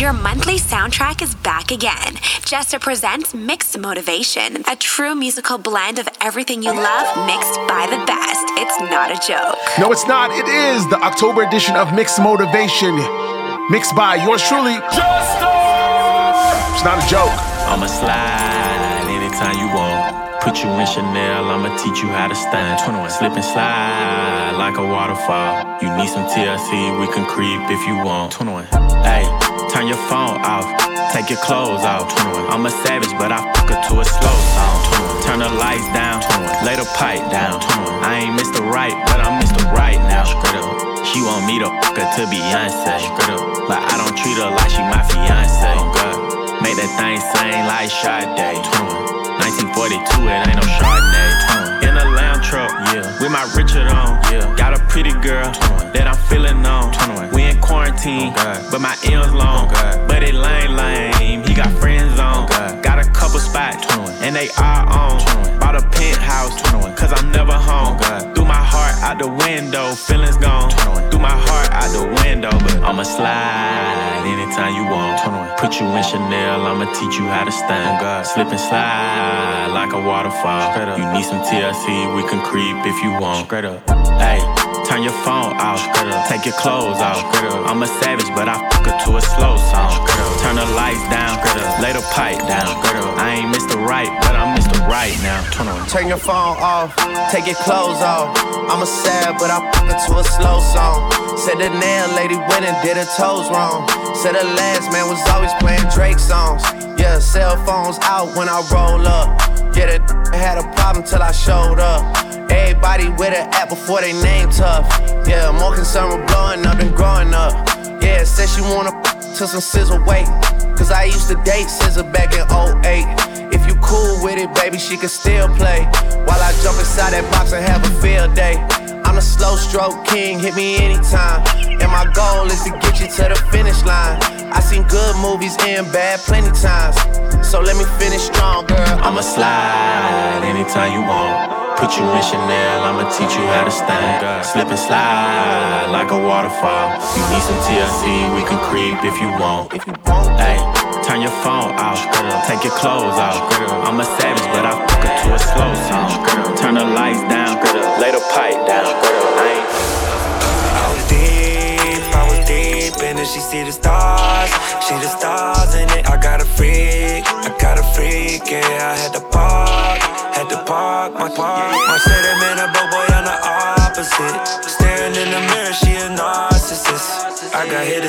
Your monthly soundtrack is back again. Jester presents Mixed Motivation, a true musical blend of everything you love mixed by the best. It's not a joke. No, it's not. It is the October edition of Mixed Motivation, mixed by yours truly, Jester. It's not a joke. I'ma slide anytime you want. Put you in Chanel, I'ma teach you how to stand. 21. Slip and slide like a waterfall. You need some TLC, we can creep if you want. 21. Hey, turn your phone off, take your clothes off. 21. I'm a savage, but I fuck her to a slow song. Turn the lights down, 21. lay the pipe down. I ain't Mr. Right, but I'm Mr. Right now. She want me to fuck her to Beyonce. But I don't treat her like she my fiance. Make that thing sing like Sade. 21. 1942, it ain't no Chardonnay. In a lamb truck, yeah. With my Richard on, yeah. Got a pretty girl that I'm feeling on. We in quarantine, oh but my M's long. Oh but it lame, lame. Got friends on. Got a couple spots, and they are on. Bought a penthouse, cause I'm never home. Threw my heart out the window, feelings gone. Threw my heart out the window, but I'ma slide anytime you want. Put you in Chanel, I'ma teach you how to stand. Slip and slide like a waterfall. You need some TLC, we can creep if you want. Straight up. Hey, turn your phone off. Take your clothes off. I'm a savage, but I fuck her to a slow song. Turn the lights down. Lay the pipe down. I ain't Mr. Right, but I'm Mr. Right now. Turn, on. turn your phone off. Take your clothes off. I'm a sad, but I fuck her to a slow song. Said the nail lady went and did her toes wrong. Said the last man was always playing Drake songs. Yeah, cell phones out when I roll up. Yeah, that had a problem till I showed up. Everybody with an app before they name tough. Yeah, more concerned with blowing up than growing up. Yeah, said she wanna to some sizzle weight. Cause I used to date Scissor back in 08. If you cool with it, baby, she can still play. While I jump inside that box and have a field day. I'm a slow stroke king, hit me anytime. And my goal is to get you to the finish line. I seen good movies and bad plenty times. So let me finish strong, girl. I'ma slide anytime you want. Put you in Chanel, I'ma teach you how to stand. Slip and slide like a waterfall. You need some TLC, we can creep if you want. If you want, turn your phone off. Take your clothes off. I'm a savage, but I fuck her to a slow song. Turn the lights down, lay the pipe down. Girl. I was deep, I was deep, and she see the stars. She the stars in it. I got a freak, I got a freak, yeah. I had to park.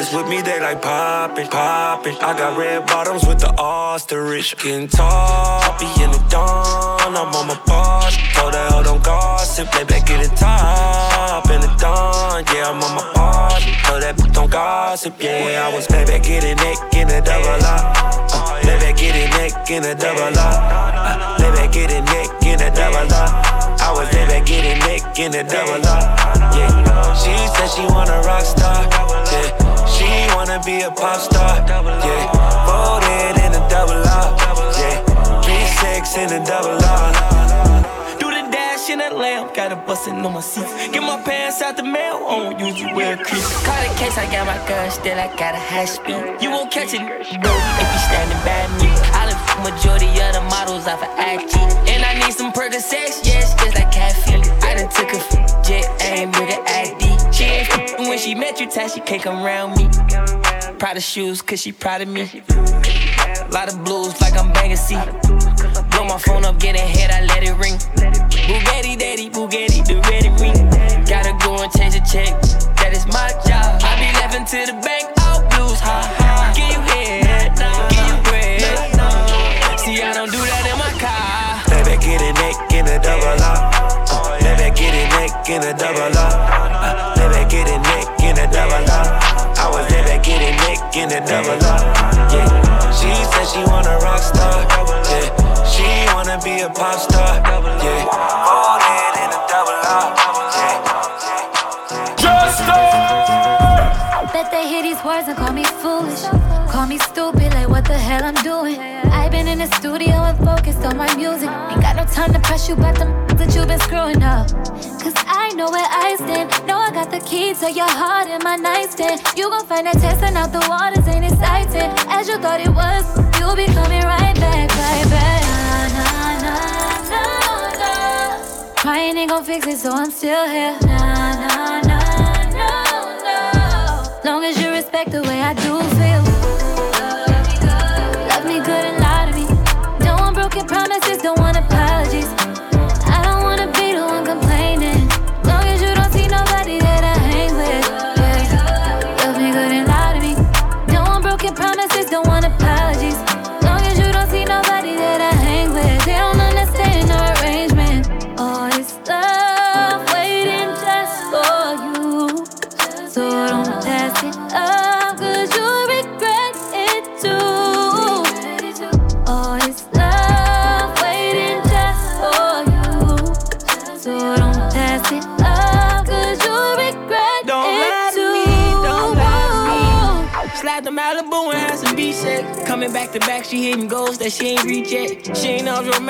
I with me, they like poppin', poppin'. I got red bottoms with the ostrich. Getting toppy in the dawn. I'm on my boss. Told her, hell don't gossip. They back get it top in the dawn. Yeah, I'm on my boss. Told that don't gossip. Yeah, I was baby getting neck in a double up. Uh, baby getting neck in a double up. Uh, baby getting neck in a double up. I was there back getting neck in a double up. Yeah, she said she want a rock star. Yeah, she wanna be a pop star. Yeah, folded in a double up. Yeah, three six in a double up Do the dash in a lamp, got a bustin' on my seat. Get my pants out the mail, I don't usually wear crease. Call the case, I got my gun, still I got a high speed. You won't catch it, bro, if you standing by me. I live majority of the models off of IG. And I need some Percocets, yes, just like caffeine. I done took a jet aim with an ID. She ain't when she met you, tight, she can't come around me. Proud of shoes, cause she proud of me. Lot of blues, like I'm banging C. Blow my phone up, get ahead, I let it ring. Bugatti, daddy, Bugatti, the ready ring. Gotta go and change the check, that is my job. I be laughing to the bank, all blues, ha ha. Give you head, in a double up. Uh, baby, get a neck in a double up. I was baby, get a neck in a double up. Yeah, she said she want a rock star. Yeah, she wanna be a pop star. Yeah. All in in a double up. Yeah. Justin! Bet they hear these words and call me foolish. Call me stupid, like what the hell I'm doing. I've been in the studio and focused on my music time to press you about them that you've been screwing up. Cause I know where I stand. Know I got the key to your heart in my nightstand. You gon' find that testing out the waters ain't exciting. As you thought it was, you'll be coming right back, right back. Nah, nah, nah, nah, nah. Crying ain't gon' fix it, so I'm still here. Nah, nah, nah, no, no. Long as you respect the way I do feel. Love me good. Love me good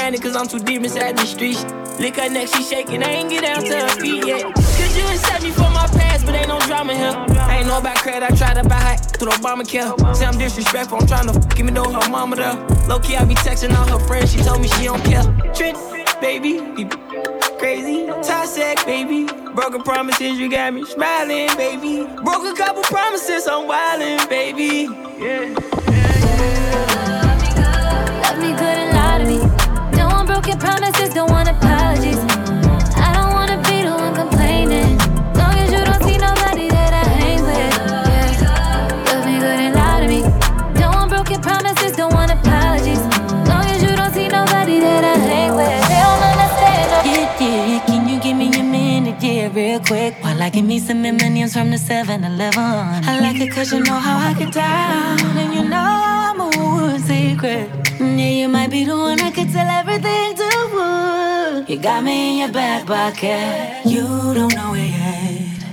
romantic, cause I'm too deep inside the streets. Lick her neck, she shaking, I ain't get down to her feet yet. Cause you accept me for my past, but ain't no drama here. I ain't know about credit, I tried to buy her through Obamacare. Say I'm disrespectful, I'm trying to give me know her mama there. Low key, I be texting all her friends, she told me she don't care. Trent, baby, you crazy. Toxic, baby. Broken promises, you got me smiling, baby. Broke a couple promises, I'm wildin', baby. Yeah. Don't want apologies. I don't wanna be the one complaining. Long as you don't see nobody that I hang with. Love me good and lie to me. Don't want broken promises, don't want apologies. Long as you don't see nobody that I hang with. They don't understand. no- Yeah, yeah, can you give me a minute, yeah, real quick? While I give me some M&M's from the 7-Eleven. I like it cause you know how I get down. And you know I'm a secret. Mm, yeah, you might be the one I could tell everything to. You got me in your back pocket. You don't know it yet.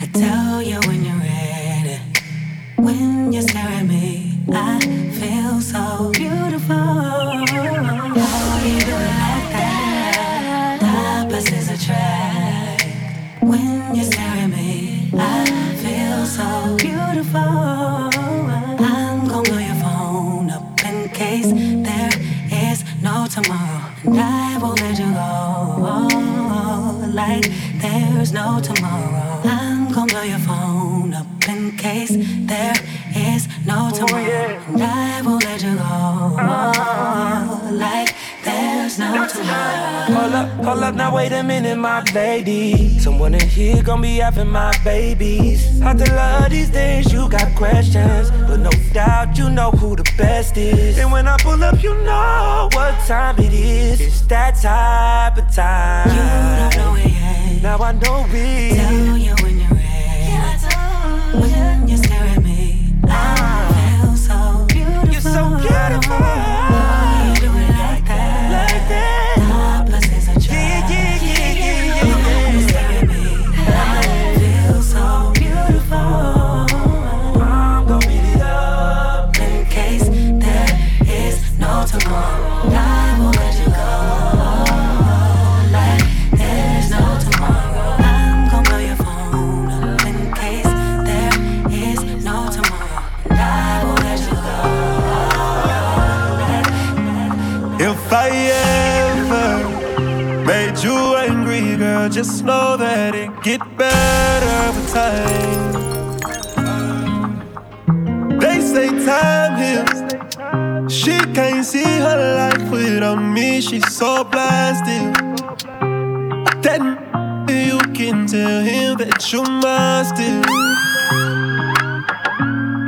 I tell you when you're ready. When you stare at me, I feel so beautiful. Oh, you do it like that. Opposites attract. When you stare at me, I feel so beautiful. I'm gonna blow your phone up in case there is no tomorrow. Won't let you go like there's no tomorrow. I'm gonna blow your phone up in case there is no oh, tomorrow. And I won't let you go like there's no tomorrow. Hold up, hold up, now wait a minute, my lady. Someone in here gon' be having my babies. I tell her these days you got questions, but no doubt you know who the best is. And when I pull up, you know what time it is. It's that type of time. You don't know it yet. Now I know it. Tell you just know that it get better with time. They say time heals. She can't see her life without me. She's so blasted. Then you can tell him that you're mine still.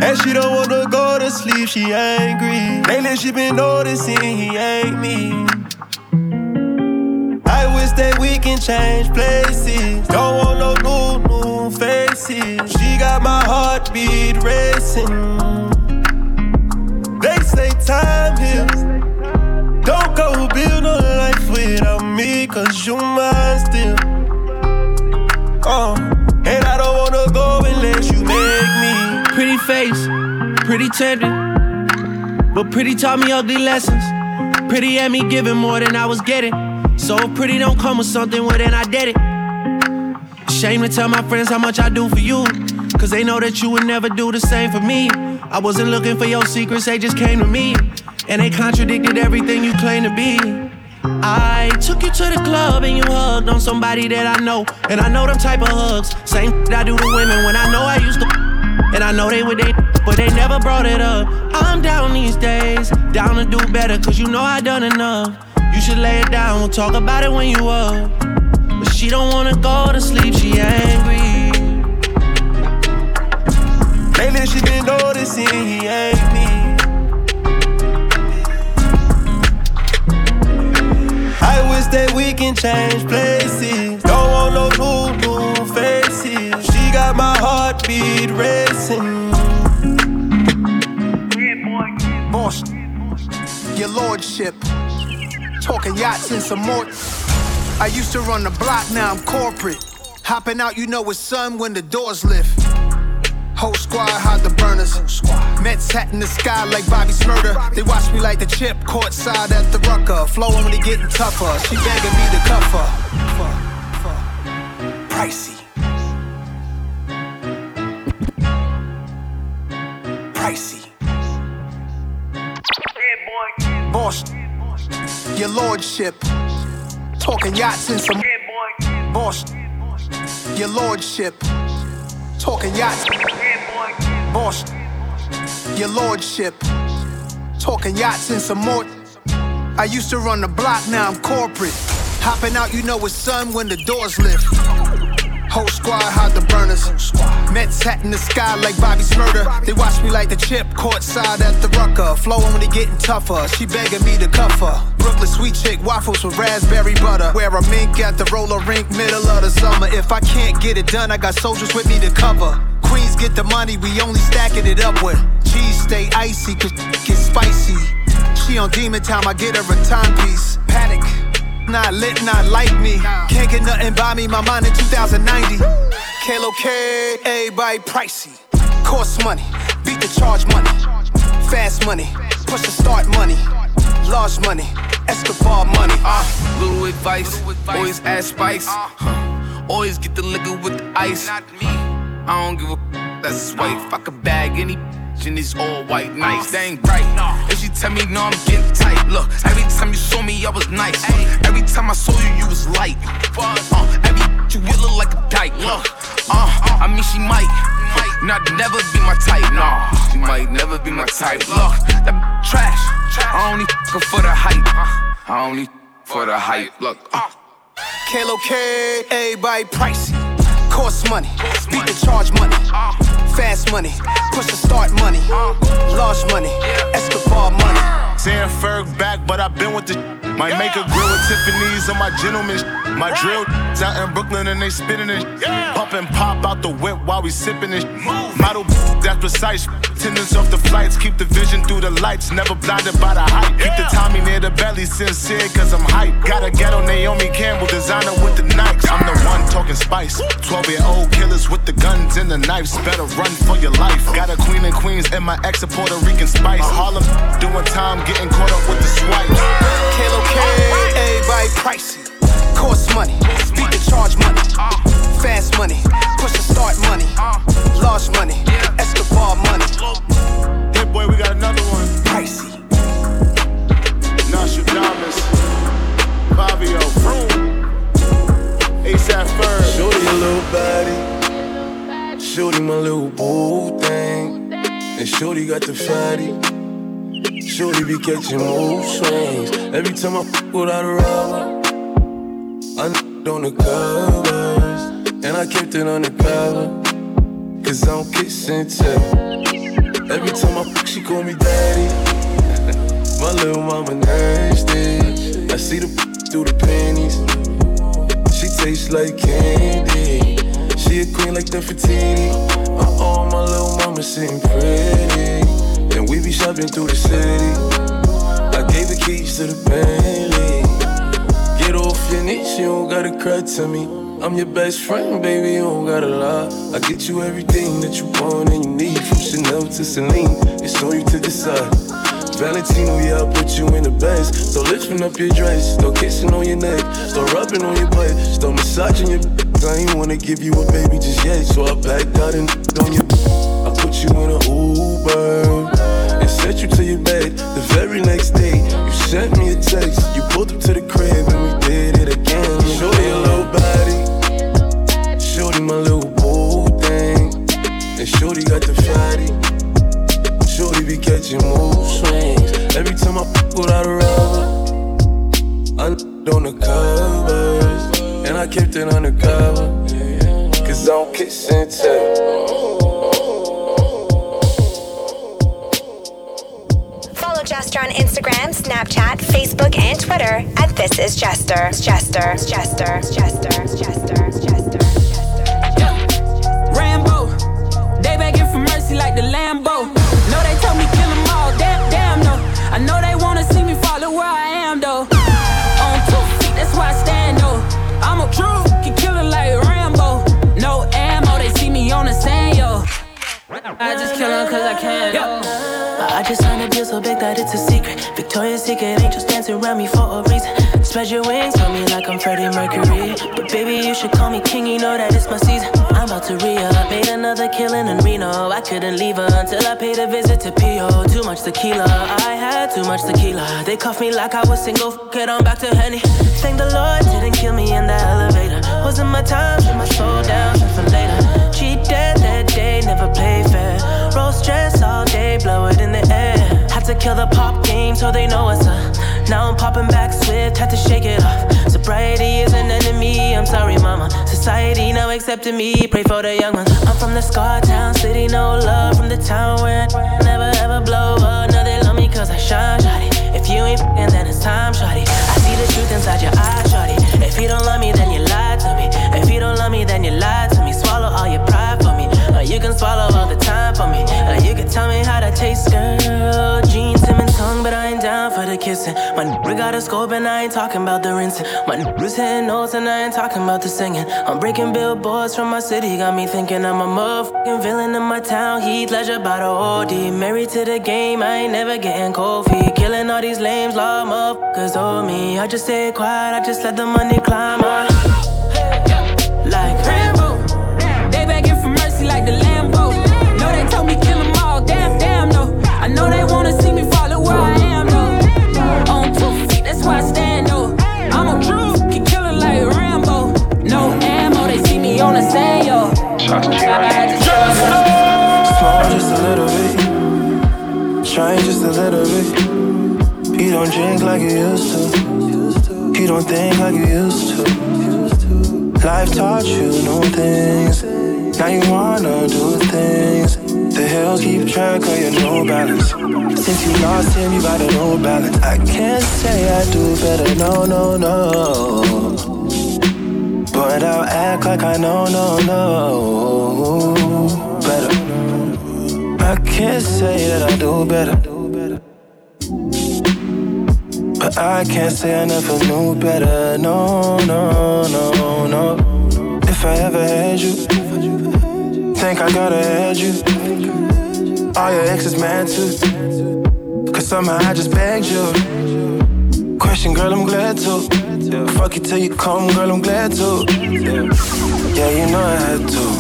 And she don't wanna go to sleep, she angry. Lately she been noticing he ain't me. Wish that we can change places. Don't want no new, new faces. She got my heartbeat racing. They say time heals. Don't go build a life without me, cause you mine still. Uh, and I don't wanna go unless you make me. Pretty face, pretty tender. But pretty taught me ugly lessons. Pretty had me giving more than I was getting. So pretty don't come with something, well then I did it. Shame to tell my friends how much I do for you. Cause they know that you would never do the same for me. I wasn't looking for your secrets, they just came to me. And they contradicted everything you claim to be. I took you to the club and you hugged on somebody that I know. And I know them type of hugs. Same that I do to women when I know I used to. And I know they would they, but they never brought it up. I'm down these days, down to do better, cause you know I done enough. You should lay it down, we'll talk about it when you up. But she don't wanna go to sleep, she angry. Lately she been noticing he ain't me. I wish that we can change places. Don't want no new, new faces. She got my heartbeat racing. Yeah, boy. Boss, your lordship. Talking yachts and some more. I used to run the block, now I'm corporate. Hopping out, you know it's sun when the doors lift. Whole squad hide the burners. Mets hat in the sky like Bobby Shmurda. They watch me like the chip courtside at the rucker. Flow only getting tougher. She begging me to cuff her. Pricey. Pricey. Boss, your lordship. Talking yachts and some. Boss, your lordship. Talking yachts. Boss, your lordship. Talking yachts and some more. I used to run the block, now I'm corporate. Hopping out, you know it's sun when the doors lift. Whole squad hide the burners. Mets hat in the sky like Bobby Shmurda. They watch me like the chip courtside at the rucker. Flow only getting tougher. She begging me to cuff her. Brooklyn sweet chick waffles with raspberry butter. Wear a mink at the roller rink middle of the summer. If I can't get it done, I got soldiers with me to cover. Queens get the money, we only stacking it up with. Cheese stay icy, cause get spicy. She on demon time, I get her a timepiece. Panic, not lit, not like me. Can't get nothing by me, my mind in 2090. Kalo K, everybody pricey. Cost money, beat the charge money. Fast money, push the start money. Large money, Escobar money. Uh, little advice, always add spice. Huh. Always get the liquor with the ice. I don't give a that's his wife. I could bag any in this all white nice. They ain't right. If she tell me no, I'm getting tight. Look, every time you saw me, I was nice. Every time I saw you, you was light. Uh, every you will look like a dyke. Look, uh, I mean she might. Not never be my type, nah. She might never be my type. Look, that trash. I only f for the hype. I only for the hype. Look, uh. Kalo K, everybody pricey. Cost money, beat the charge money. Fast money, push the start money. Large money, Escobar money. Saying Ferg back, but I've been with the. Might make a grill with Tiffany's on my gentleman. My drill out in Brooklyn and they spinning it. Pump and pop out the whip while we sipping it. Model that's precise. Attendance off the flights, keep the vision through the lights. Never blinded by the hype. Keep the Tommy near the belly, sincere cause I'm hype. Got a ghetto Naomi Campbell designer with the Nikes. I'm the one talking spice. 12 year old killers with the guns and the knives. Better run for your life. Got a queen and queens and my ex a Puerto Rican spice. Harlem doing time, getting caught up with the swipes. Kalo K, everybody pricey. Cost money, beat the charge money. Fast money, push the start money. Large money, Escobar money. Hey boy, we got another one. Pricey. Nostradamus. Fabio. ASAP Ferg. Shorty a little baddie. Shorty my little boo thing. And Shorty got the fatty. Shorty be catching mood swings. Every time I fuck without a rubber. I on the covers, and I kept it on the cover. Cause I don't kiss and tell. Every time I fuck, she call me daddy. My little mama nasty. I see the through the panties. She tastes like candy. She a queen like the Fatini. Uh oh, my little mama sitting pretty. And we be shopping through the city. I gave the keys to the Bentley. Your knees, you don't gotta cry to me. I'm your best friend, baby, you don't gotta lie. I get you everything that you want and you need, from Chanel to Celine. It's on you to decide. Valentino, yeah, I put you in the best. So lifting up your dress, start kissing on your neck, start rubbing on your butt, start massaging your. I ain't wanna give you a baby just yet, so I backed out and on your. I put you in a Uber and sent you to your bed. The very next day, you sent me a text. You pulled up to the crib be catching mood swings. Every time I fuck without a rubber, I on the covers, and I kept it undercover. Cause I don't kiss and tell. Follow Jester on Instagram, Snapchat, Facebook, and Twitter at This Is. Jester. Jester. Jester. Jester. Jester. The Lambo. No, they told me kill them all. Damn, damn, no. I know they wanna see me follow where I am, though. On two feet, that's why I stand, though. I'm a true can kill it like Rambo. No ammo, they see me on the sand, yo. I just kill them cause I can, yo. I just signed a deal so big that it's a secret. Victoria's Secret angels dancing around me for a reason. Spread your wings on me like I'm Freddie Mercury. But baby, you should call me king, you know that it's my season. I'm about to re up. Made another killing in Reno. I couldn't leave her until I paid a visit to P.O. Too much tequila. I had too much tequila. They cuffed me like I was single. Fuck it, I'm back to Henny. Thank the Lord, didn't kill me in the elevator. Wasn't my time, put my soul down for later. Cheat dead that day, never play fair. Roll stress all day, blow it in the air. To kill the pop game so they know it's a. Now I'm popping back swift, had to shake it off. Sobriety is an enemy, I'm sorry, mama. Society now accepting me, pray for the young ones. I'm from the Scar Town city, no love from the town where I never ever blow up. Now they love me cause I shine, shawty. If you ain't fing, then it's time, shawty. I see the truth inside your eyes, shawty. If you don't love me, then you lied to me. If you don't love me, then you lied to me. Or you can swallow all the time for me. Or you can tell me how to taste, girl. Jeans, him and tongue, but I ain't down for the kissing. My nigga got a scope and I ain't talking about the rinsing. My niggas hitting notes and I ain't talking about the singing. I'm breaking billboards from my city, got me thinking I'm a motherfucking villain in my town. Heath Ledger by the OD. Married to the game, I ain't never getting cold feet. Killing all these lames, law motherfuckers owe me. I just stay quiet, I just let the money climb. I like know they wanna see me follow where I am, though. On two feet, that's why I stand, though. I'm a true can kill it like Rambo. No ammo, they see me on the sand, yo. I had to kill Small just a little bit. Trying just a little bit. He don't drink like he used to. He don't think like he used to. Life taught you new things. Now you wanna do things. The hills keep track of your new balance. Since you lost him, you got a new balance. I can't say I do better, no, no, no. But I'll act like I know, no, no. Better. I can't say that I do better. But I can't say I never knew better. No, no, no, no. If I ever had you, think I gotta had you. All your exes mad too. Cause somehow I just begged you. Question, girl, I'm glad to. Fuck you till you come, girl, I'm glad to. Yeah, you know I had to.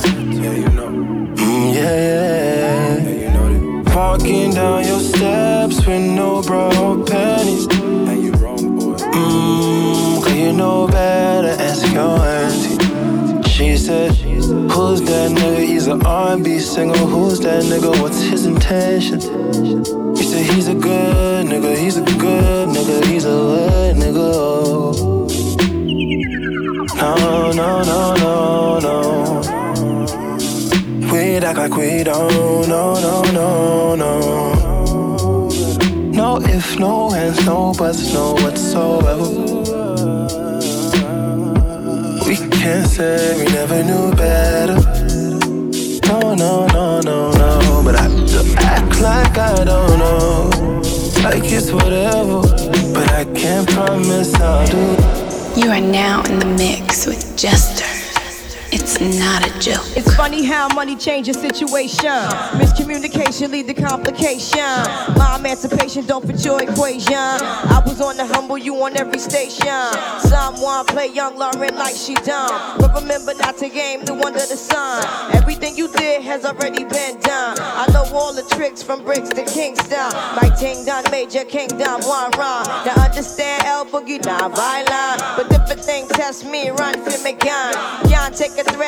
R&B. Who's that nigga? What's his intention? You said he's a good nigga. He's a good nigga. He's a good nigga. No, no, no, no, no. We'd act like we don't. No, no, no, no. No if, no ands, no buts, no whatsoever. We can't say we never knew better. No, no, no, no. But I act like I don't know. Like it's whatever. But I can't promise I'll do. You are now in the mix with Jester. It's not a joke. It's funny how money changes situation. Miscommunication lead to complication. My emancipation don't fit your equation. I was on the humble, you on every station. Someone play young Lauren like she done. But remember not to game the under the sun. Everything you did has already been done. I know all the tricks from bricks to Kingston. My ting done major kingdom, one run. Now understand El Boogie, not violent. But different thing test me, run for me gun. Can't take a threat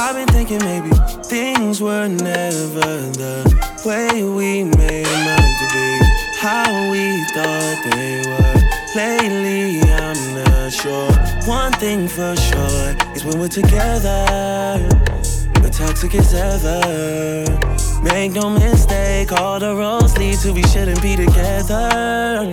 I've been thinking maybe things were never the way we made them to be. How we thought they were. Lately, I'm not sure. One thing for sure is when we're together, we're toxic as ever. Make no mistake, all the roads lead to we shouldn't be together.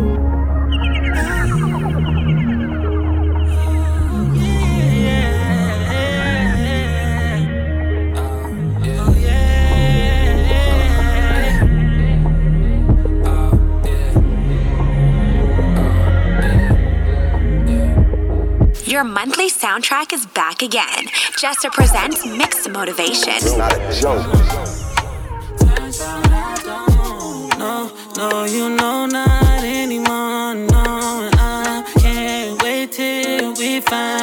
Your monthly soundtrack is back again. Jester presents Mixed Motivation. It's not a joke. No, no, you know not anymore. No, I can't wait till we find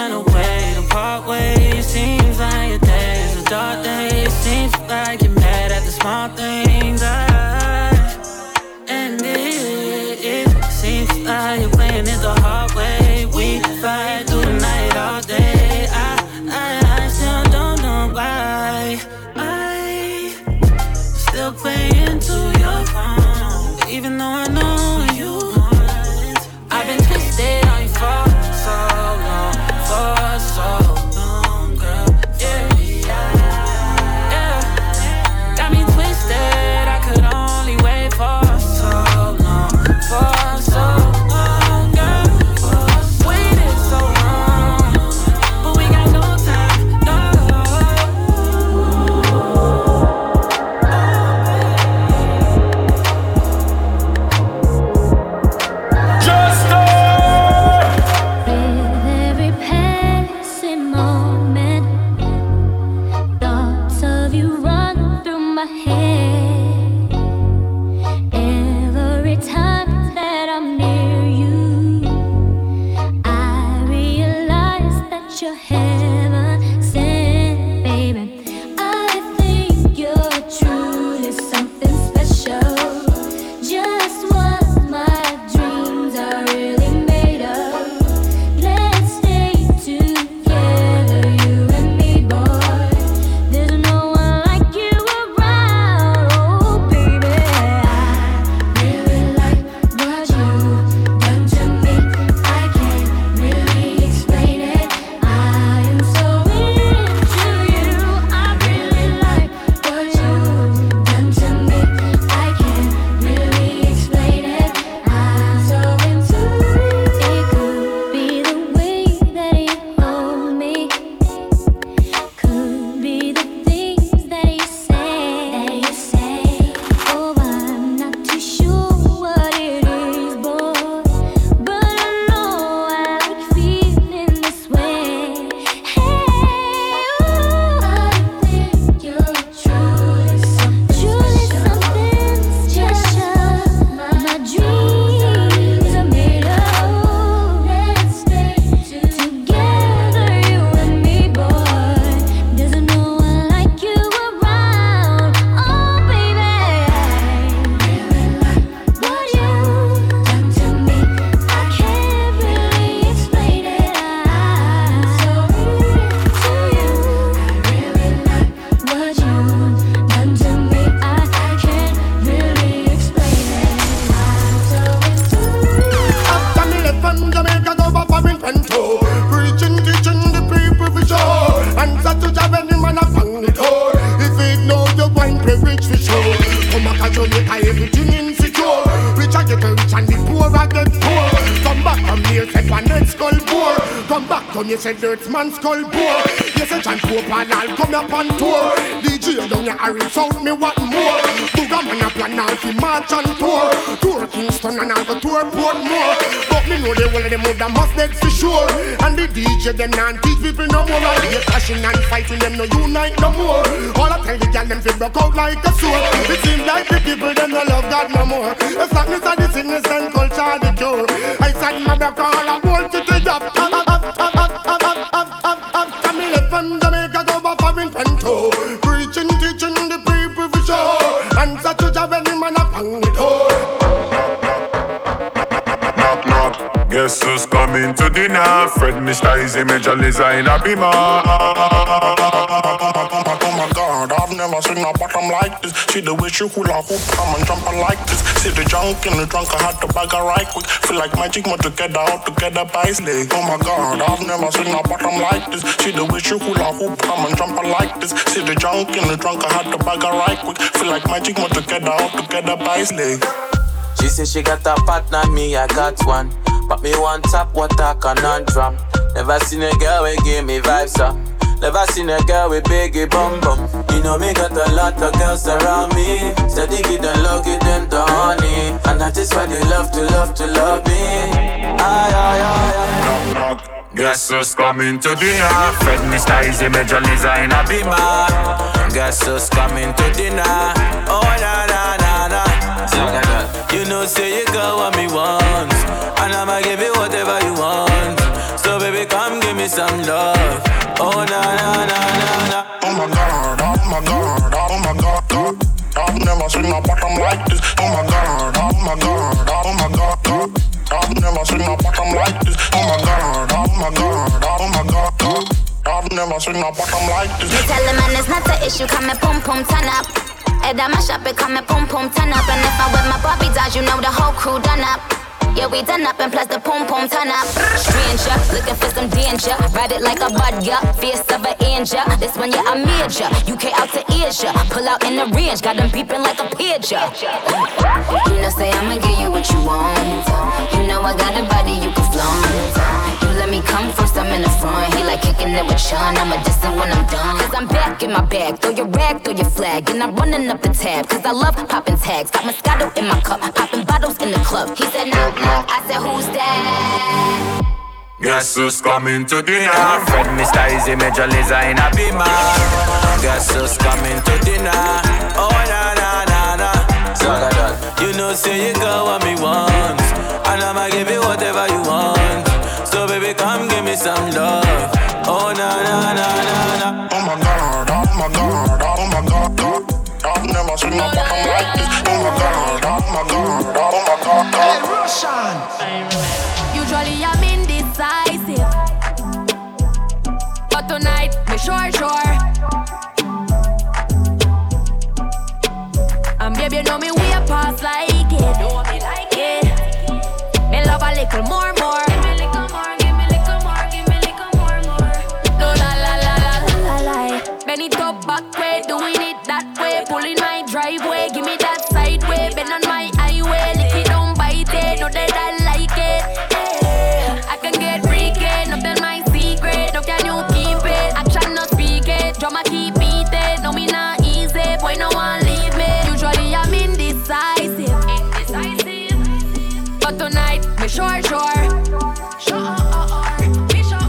dirt man skull poor. You say John Pope and I'll come up on tour. DJ down your Harry sound me what more. Booga man a plan now fi march on tour. Tour Kingston and I'll go tour Portmore. But me know they will them move the must next for sure. And the DJ them not Mr. Eazi Major in a beamer. Oh my god, I've never seen a bottom like this. See the way she hula hoop, come and jump like this. See the junk in the trunk, I had to bag her right quick. Feel like magic, more together, all together by leg. Oh my god, I've never seen a bottom like this. See the way she hula hoop, come and jump like this. See the junk in the trunk, I had to bag her right quick. Feel like magic, more together, all together by leg. She say she got a partner, me I got one. But me one tap, what I cannot drop. Never seen a girl who give me vibes up. Never seen a girl with biggie bum bum. You know me got a lot of girls around me. Steady get them low, get them the honey. And that is why they love to love to love me. Aye, aye, aye, aye. Knock, knock. Guess who's coming to dinner? Fred Mr. Eazi Major Lazer in a beamer. Guess who's coming to dinner? Oh na na na na. You know say you got what me want, and I'ma give you whatever you want. Me some love. Oh na na na na na. Oh my god, oh my god, oh my god, god. I've never seen a bottom like this. Oh my god, oh my god, oh my god, god. I've never seen a bottom like this. Oh my god, oh my god, oh my god, god. I've never seen a bottom like this. Me tell the man it's not an issue, come and pum pum turn up. Head on my shop, it come and pum pum turn up. And if I'm with my Bobby dolls, you know the whole crew done up. Yeah, we done up and plus the pum pum turn up. Stranger, looking for some danger. Ride it like a bud, yeah. Fierce of an angel. This one, yeah, I'm major. UK out to Asia. Pull out in the range, got them beeping like a pigeon. You know, say I'ma give you what you want. You know I got a body you can flaunt. Let me come first, I'm in the front. He like kicking it with Sean. I'm a distant when I'm done. Cause I'm back in my bag. Throw your rag, throw your flag. And I'm running up the tab. Cause I love popping tags. Got Moscato in my cup. Popping bottles in the club. He said, knock, knock. I said, who's that? Guess who's coming to dinner? Fred Mr. Eazi Major Lazer in a beamer. Guess who's coming to dinner? Oh na na na na. You know say you got what me want, and I'ma give you whatever you want. Some love. Oh na na na na na. Oh my god, oh my god, oh my god, god. I've never seen a bottom like this. Oh my god, oh my god, oh my god, god. Usually I'm indecisive, but tonight me sure sure. And baby, you know me way past like it. Know me like it. Me love a little more, sure sure. Sure, me sure,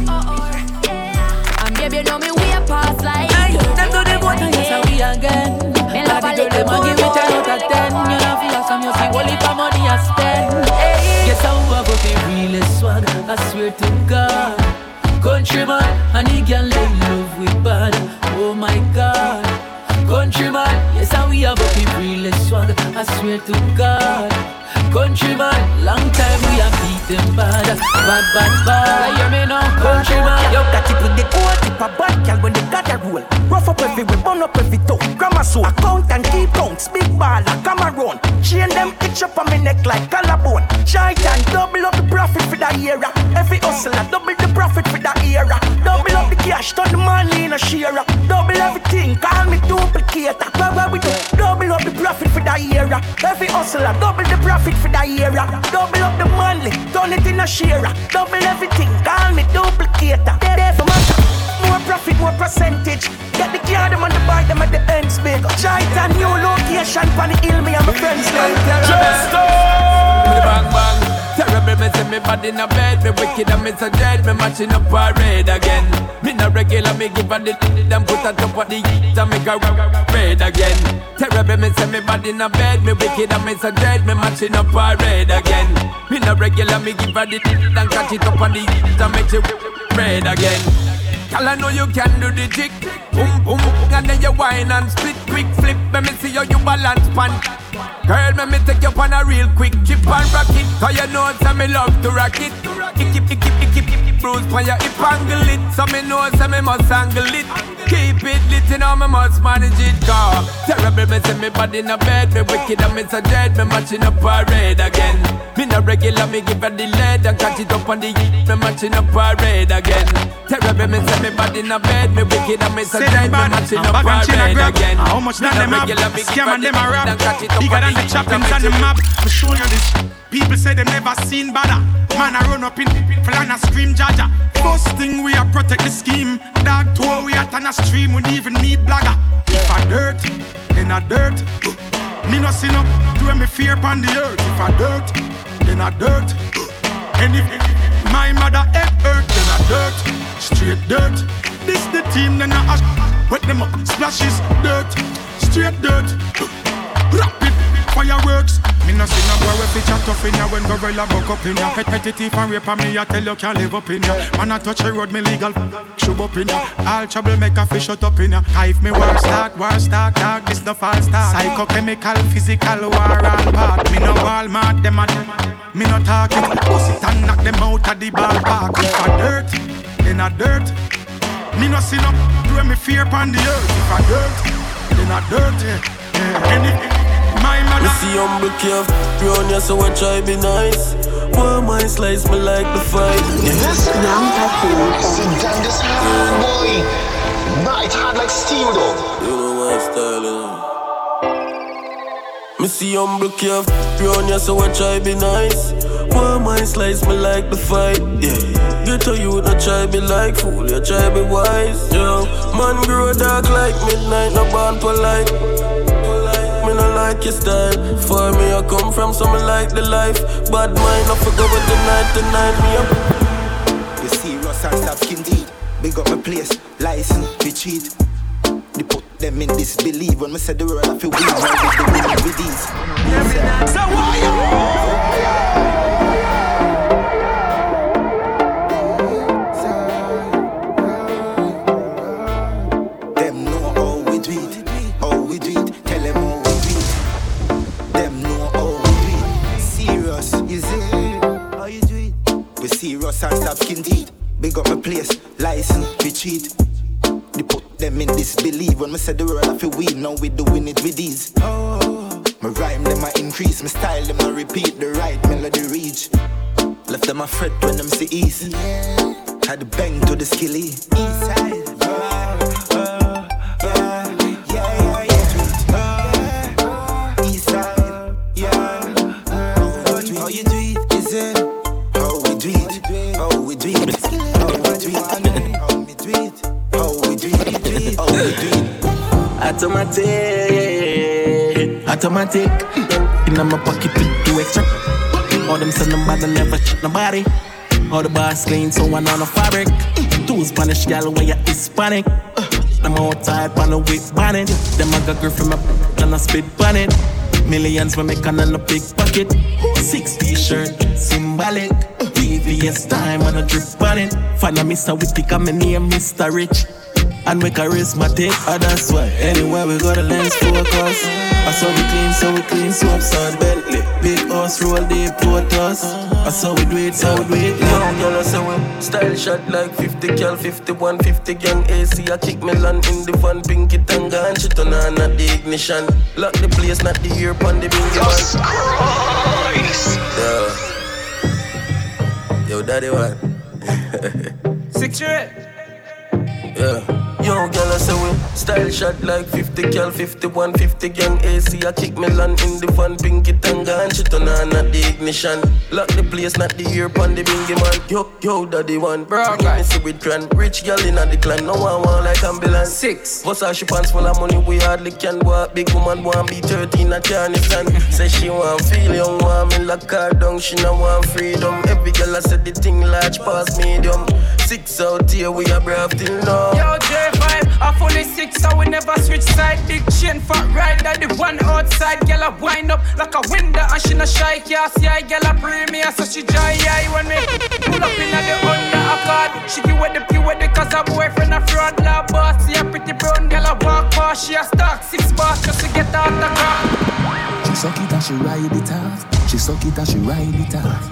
and baby you know me way past like Hey, them to the boat and yes, we again. Me love a Body girl, little them a give it ten out of ten. You know, feel some you see, only for money I spend. Hey, guess how I go the realest swag. I swear to God, countryman, and he can lay love with bad. Oh my God, countryman, yes, how we have the realest swag. I swear to God. Countryman, long time we have beat them bad, bad, bad, bad. You hear me now, countryman? Yo, got it with the cool tip a bad gal when they got a roll. Rough up every way, burn up every toe. Grammar soul, account and keep counts. Big baller, come around. Chain them itch up on me neck like collarbone. Giant double up the profit for that era. Every hustler, double the profit for that era. Double up the cash, turn the money in a share. Double everything, call me duplicator. Where we do? Double up the profit for that era. Every hustler, double the profit for the area. Double up the money, turn it in a share. Double everything, call me duplicator. There, there for matter. More profit, more percentage. Get the gear them on the bike, them at the ends big. Giant and new location, pan the hill, me and my friends live. Just bang bang. Terrible, me see me body in a bed, me wicked and me so dead, me matching up parade again. Me no regular, me give her the them put on top of the heat and make her red again. Terrible, me see me body in a bed, me wicked and me so dead, me matching up parade again. Me no regular, me give her the and catch it up on the heat and make you red again. Girl, I know you can do the jig. Boom, boom, and then you whine and split quick flip. Let me see how you balance pan. Girl, let me take you on a real quick chip and rock it. Cause you know say me love to rock it. Kick it, kick it, kick it, bruise for your hip angle it. So me know say me must angle it. Keep it lit, you know me must manage it. Cause terrible, me see me body in a bed. Me wicked and me so dead. Me matching up parade again. Me no regular, me give her the lead and catch it up on the heat. Me matching up parade again. Terrible, me see me body in a bed. Me wicked and me so dead. Me matching up parade again. How much than them have? regular, me give Scam and the them a rap. and up Bigger than the choppings on the map. I'm show you this. People say they never seen bada. Man, I run up in flying and scream First thing we are protect the scheme. Dog tour we at on a stream. We even need blagger. If I dirt, then I dirt. Me no sin up to me fear upon the earth. If I dirt, then I dirt. And if my mother head hurt, then I dirt. Straight dirt. This the team, then I ash. Wet them up, splashes, dirt. Straight dirt. Rapid fireworks. Me no see no boy we fi chat tough in ya when gorilla buck up in ya. Repetitive and rape me, I tell you can't live up in ya. Man I touch the road, me legal shove up in ya. All trouble make a fish shut up in ya. If me war start, war start, dog this no false start. Psychochemical, physical war all part. Me no Walmart, them a me no talk it. Pussy and knock them out of the ballpark. If I dirt, then I dirt. Me no see no do me fear upon the earth. If I dirt, then I dirt. Yeah. Yeah. And if, my Me mother see humble care Brown you so I try be nice. Boy my slice me like the fight. This now Sit down this hard boy. Nah, it's hard like steel though. You know my style you know. Me see humble care Brown you so I try be nice. Boy my slice me like the fight Yeah. Get to you not try be like fool You try be wise Yo. Man grow dark like midnight No born polite me no like your style. For me, I come from something like the life. Bad mind, I forgot what the night, the night me up. You see, Ross and Stop Skin deed. Big up my place, license, we cheat. They put them in disbelief when me say the world I feel weak. Now we do it with these. So why Them We serious and stop skin deed. Big up my place, license, we cheat. They put them in disbelief when me say the world I feel weak. Now we doing it with these. Oh, my rhyme them I increase, my style them I repeat. The right melody reach. Left them a fret when them see east. Had the bang to the skilly. East side. How we do it? How we do it? How we do it? Automatic, automatic. In my pocket with two extra. All them send them bad never check nobody. All the bars clean, so one on the fabric. Two Spanish gal where you Hispanic. Them outside on the whip bonnet. Them I got girl from my and I spit bonnet. Millions we make on a big pocket. Six t-shirt, symbolic. VVS time on a drip on it. Find a Mr. Witty, I'm name Mr. Rich. And we charismatic, oh that's why Anywhere we go the lens focus I saw we clean, so we clean, so upside Bentley Big house, roll deep, us. I saw we do it, so we do it Young girl, I say we style shot like 50 cal, 51, 50 gang AC. I kick me land in the van, pinky tanga and shit on on at the ignition. Lock the place, not the ear pon the bingy man. Yeah. Yo, daddy one. Six year Yeah. Yo, girl, I say we style shot like 50 cal, 51, 50 gang AC. I kick Milan in the van, pinky tanga, and she turn on at the ignition. Lock the place, not the ear pon the bingy man. Yo, yo, daddy one. Bro, give me see with grand. Rich girl in a decline, no one want like ambulance. Six. She pants full of money, we hardly can walk. Big woman want be 13, I can't stand. Say she want feel young, want me lock her down, she no want freedom. Every girl I said the thing large past medium. Six out here, we are brave till now. Yo, J5, I fully six, so we never switch side. Big chain for ride, that the one outside. Girl, I wind up like a window, and she no shy. Can't see I girl, I premium, so she joy eye when me pull up in the under a card. She give with the pure with the cause her boyfriend a fraud. La boss, see a pretty brown girl, I walk past. She a stock six bars just to get out the car. She suck it and she ride it off. She suck it and she ride it off.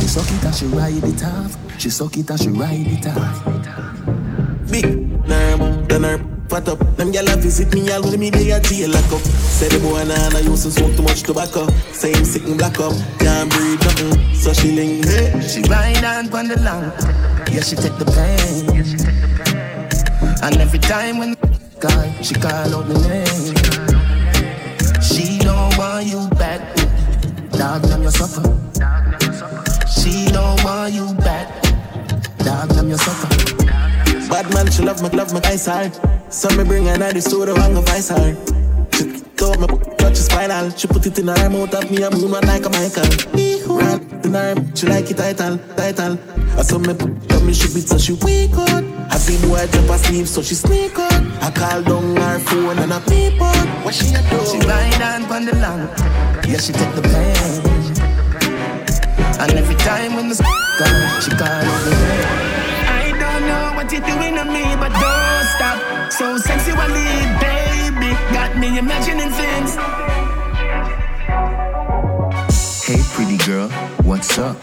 She suck it and she ride it off. She suck it and she ride it off. Big nerve, the nerve, fat up. Them gyal a visit me all when me dey a jail lock up. Say the boy nah nah used to smoke too much tobacco. Say him sick black up, can't breathe nothing. So she link hey. She ride on pon the long, yeah she take the pain. And every time when call, she call out my name. She don't want you back, dog. Now you suffer. She don't want you back, dog. Now you suffer. Bad man, she love me, love me ice hard. So me bring her to the studio and go vice her. She told me touch the spinal. She put it in her mouth of me a moon like a Michael. Right in her, she like it title, title. I saw me on me she beat so she weak out. I see boy jump asleep so she sneak out. I call down her phone and I peep out. What she a do? She ride on pon the long, yeah she take the pain. And every time when the call, she call out the name. You're doing to me, but don't stop. So sexually, baby, got me imagining things. Hey, pretty girl, what's up?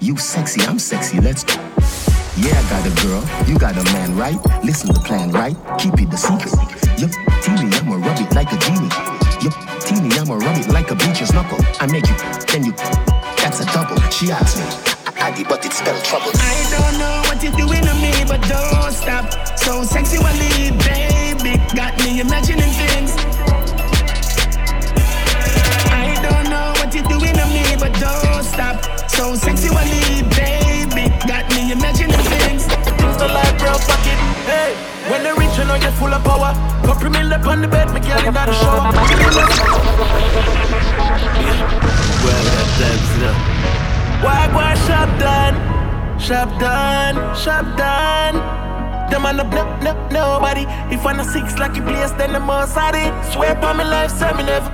You sexy, I'm sexy, let's go. Yeah, I got a girl, you got a man, right? Listen to plan, right? Keep it the secret. Yup, teeny, I'ma rub it like a genie. Yup, teeny, I'ma rub it like a bleacher's knuckle. I make you, then you, that's a double. She asked me, Addy, but it spelled trouble. I don't know what you're doing to me, but don't stop. So sexually, baby, got me imagining things. I don't know what you're doing to me, but don't stop. So sexually, baby, got me imagining things. Things the life, bro, fuck it. Hey, when they reach, you know you're full of power. Couple me up on the bed, me girl in the shower. Well, that's it. Why, why, shop done? Shop done, shop done. Them on the no, no, nobody. If I'm a six lucky place, then the most at it. Swear by my life, say me never.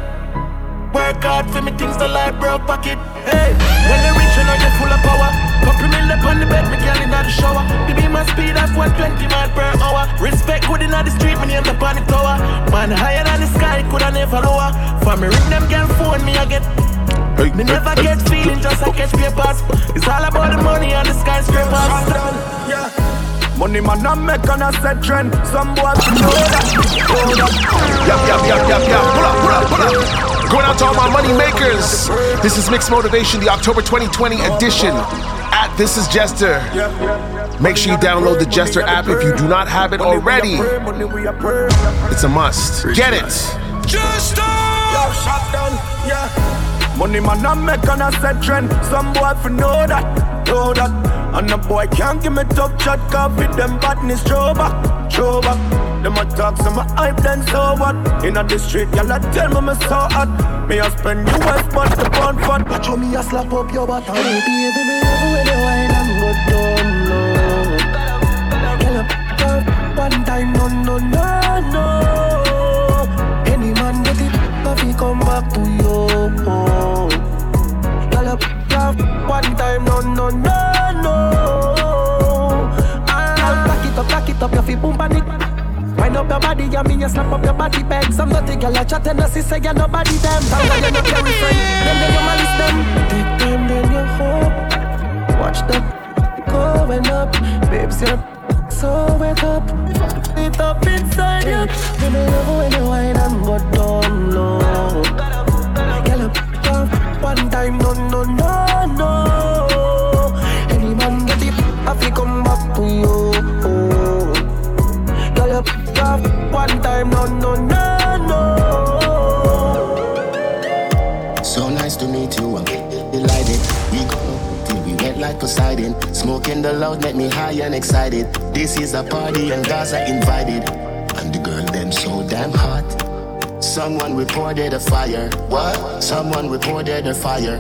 Work hard for me things the life broke pocket. Hey, when they reach, you know you're full of power. Couple me up on the bed, me girl in the shower. The beam my speed of 120 mile per hour. Respect good in the street, me name the on the tower. Man higher than the sky, coulda never lower. For me ring them girl phone, me I get. Hey, Me never hey. get feeling, just I catch papers. It's all about the money and the skyscrapers. Yeah. Money man I make and I set trend. Some boys know that. Hold up. Yep, yep, yep, yep, yep. Pull up, pull up, pull up. Going out to all my money makers. This is Mixed Motivation, the October 2020 edition. At This Is Jester. Make sure you download the Jester app if you do not have it already. It's a must. Get it. Just Yo, shut down. Money man I make and I set trend. Some boy for know that, know that. And a boy can't give me tough chat, cause with them badness, throw back, throw back. Them a talk, some a hype, then so what? Inna the street, y'all a tell me me so hot. Me a spend US but the pound fat. Watch how me a slap up your bottom. Hey, baby, me love when you wine and go down low. Girl, up, up, one time, no, no, no, no. He come back to you. Up, up, one time, no, no, no, no. Ah, back it up, back it up, you feel boom panic. Wind up your body, yeah, me you slap up your body bag. Some dirty girl a chat and a sister, yeah, nobody them. Tell them you not carry friend, then then you malice them. Take time, then you hope. Watch them going up, babes, you're so wet up. It up inside you. Me love when you Smoking the loud make me high and excited. This is a party and Gaza invited. And the girl them so damn hot. Someone reported a fire. What? Someone reported a fire.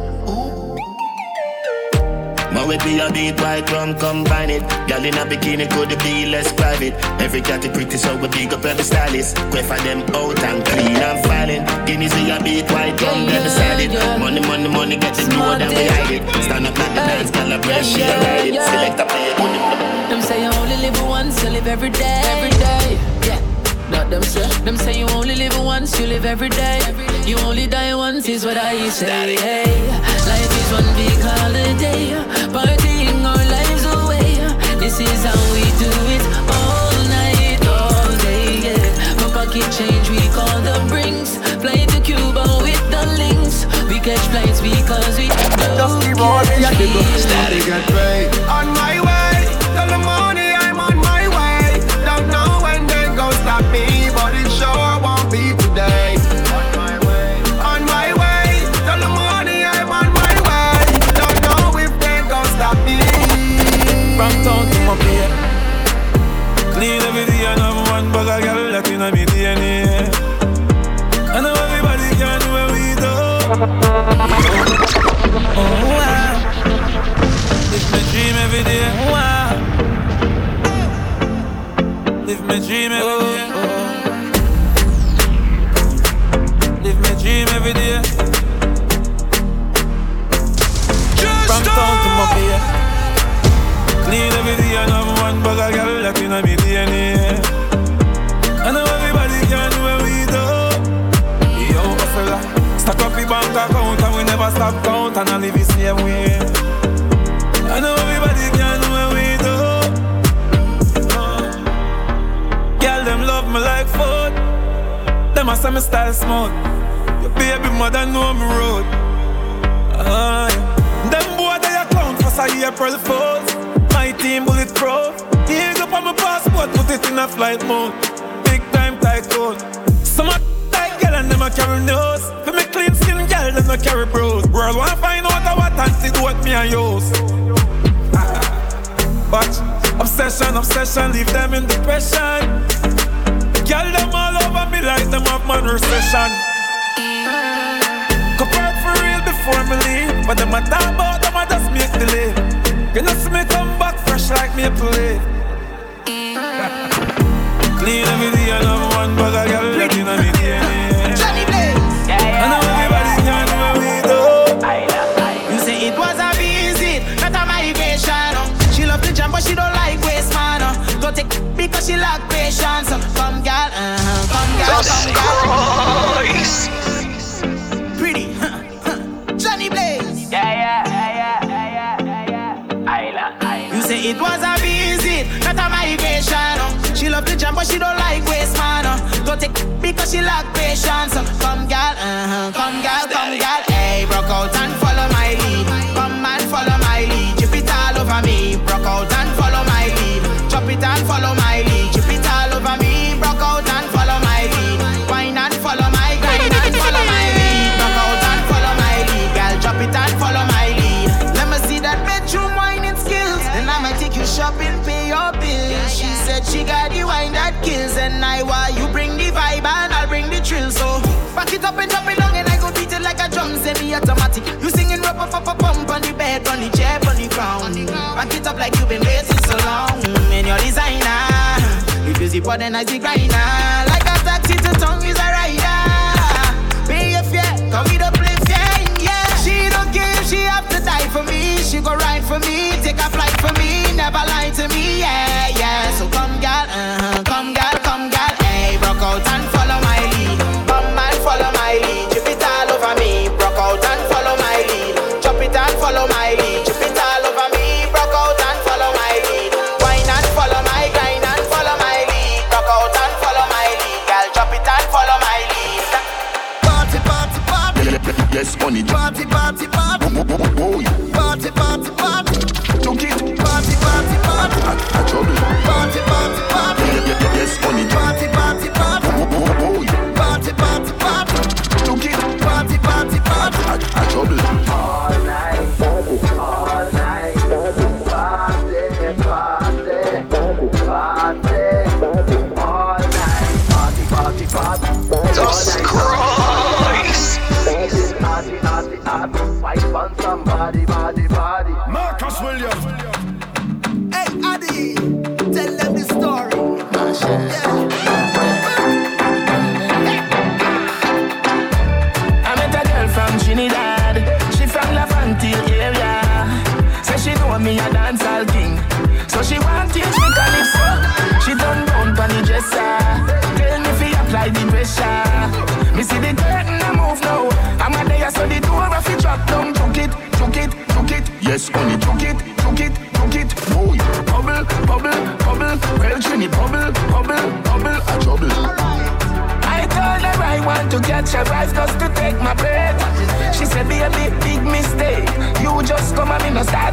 My way be a beat white rum combine it. Girl in a bikini could be less private. Every cat is pretty so we big up every stylist. Quay for them out and clean and filing. Guineas see a beat white rum them beside it. Money, money, money get the door then we hide it. Stand up like the dance, girl a breath, she a ride it. Select a play, put it Them say you only live once, you live every day. Every day, yeah. Not them say. Them say you only live once, you live every day. You only die once is what I say. Hey, life is one big holiday, partying our lives away. This is how we do it all night, all day. Yeah, my pocket change we call the brings. Fly to Cuba with the links. We catch flights because we Just keep on me and the go. Steady get paid. On my way, tell the money I'm on my way. Don't know when they gon' stop me, but it sure and I live the same way. I know everybody can do what we do. Uh, Girl, them love me like food. Them a say me style smooth. Your baby mother know me road. Uh. Them boy they a clown for say April Fools. My team bulletproof. Dig up on my passport, put it in a flight mode. Big time tycoon. Some and them a carry nose. For me clean skin girl, them a carry bros. World wanna find out what antidote me and use. But obsession, obsession, leave them in depression. Girl, them all over me like them have man recession. Compared for real before me leave, but them a talk about them a just make delay. You know see me come back fresh like maple leaf. Clean every day and have one bag of girl that inna me she lack patience. Come girl, uh-huh. come girl, come girl. Pretty, huh, huh. Johnny Blaze. Yeah, yeah, yeah, yeah, yeah, yeah. You say it was a visit, not a migration. oh. She love the jam, but she don't like waste man. oh. Don't take because she lack patience. Come girl, uh-huh. come girl, come girl. Like you've been waiting so long. And your designer, you zip out then I see grinder. Like a taxi to tongue is a rider. Pay your fare, come a play fare, yeah. She don't if she have to die for me. She go ride for me, take a flight for me, never lie to me, yeah.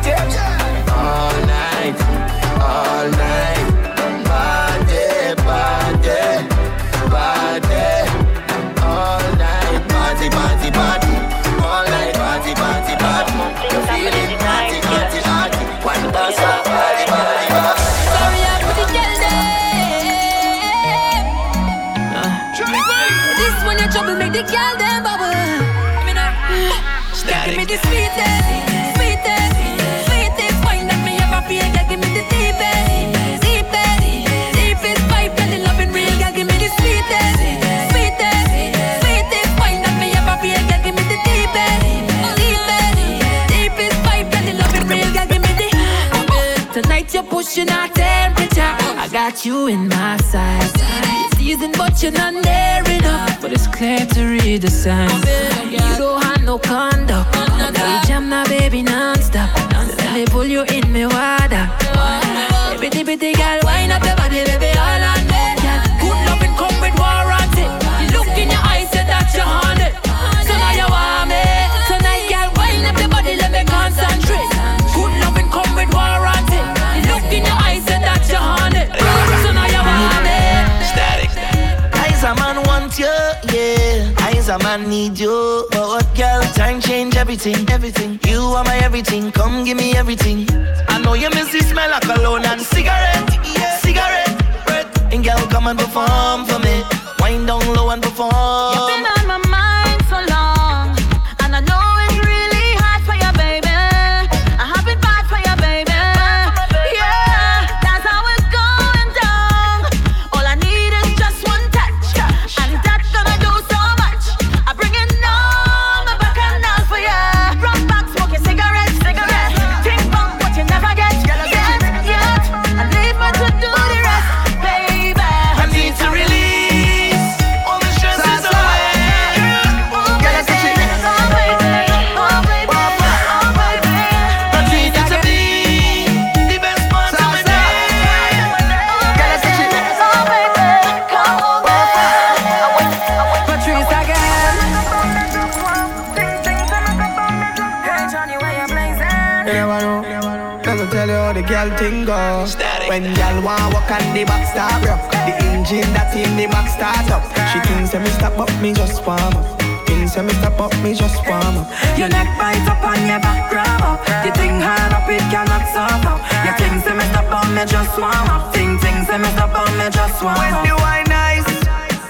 All night, all night. Got you in my sights. Season, but you're not near enough. But it's clear to read the signs. You don't have no conduct. Now you jam now, baby, non-stop. Let me pull you in me water. Bitty bitty girl, wind up your body, baby, all on me. Man need you. But girl, time change everything, everything. You are my everything, come give me everything. I know you miss the smell of cologne and cigarette, yeah. cigarette. Breath. And girl, come and perform for me. Wind down low and perform. The back start rock, the engine that in the back start up. She thinks that me stop up, me just warm up. Thinks that me stop up, me just warm up. Your neck bite up and your back grab up. The thing hard up, it cannot stop up. Your thing say me stop on me just warm up. Ting ting say me stop on me just warm up. When up. the wine nice,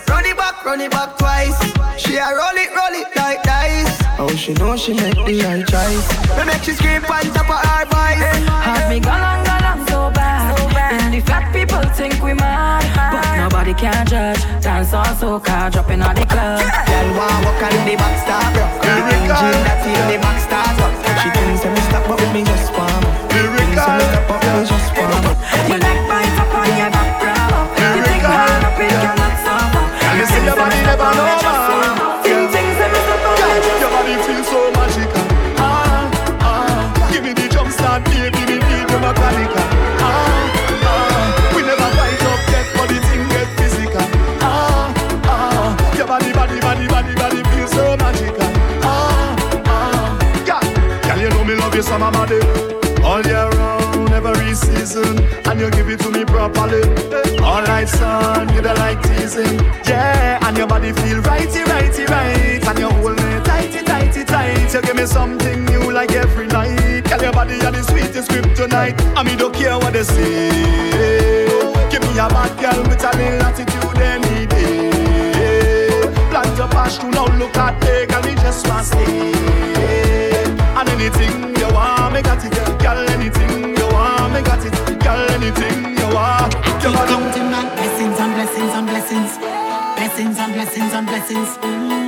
run it back, run it back twice. She a roll it, roll it like dice. Oh, she know she make the right choice. Me make she scream on top of her voice. Have me gone on, gone on so bad. And the fat people think we mad, but nobody can judge. Dance all soca, dropping on the club. Girl want walk on the back start rock. The engine that in the back start up. She thinks that me stop up, me just up. Thinks that me stop up, me just warm up. Your neck bite up and your back grab up. The thing hard up, it cannot stop. You see your body never know, man. on body all year round, every season, and you give it to me properly. All night son, you don't like teasing, yeah. And your body feel righty, righty, right, and you hold me tighty, tighty, tight. You give me something new like every night. Tell your body you're the sweetest tonight, and me don't care what they say. Give me a bad girl with a little attitude any day. Plant your passion, now look at me, girl, We just want stay. And anything you want, me got it. Girl, anything you want, me got it. Girl, anything you want. I keep counting my blessings and blessings and blessings. Blessings and blessings and blessings. Mm.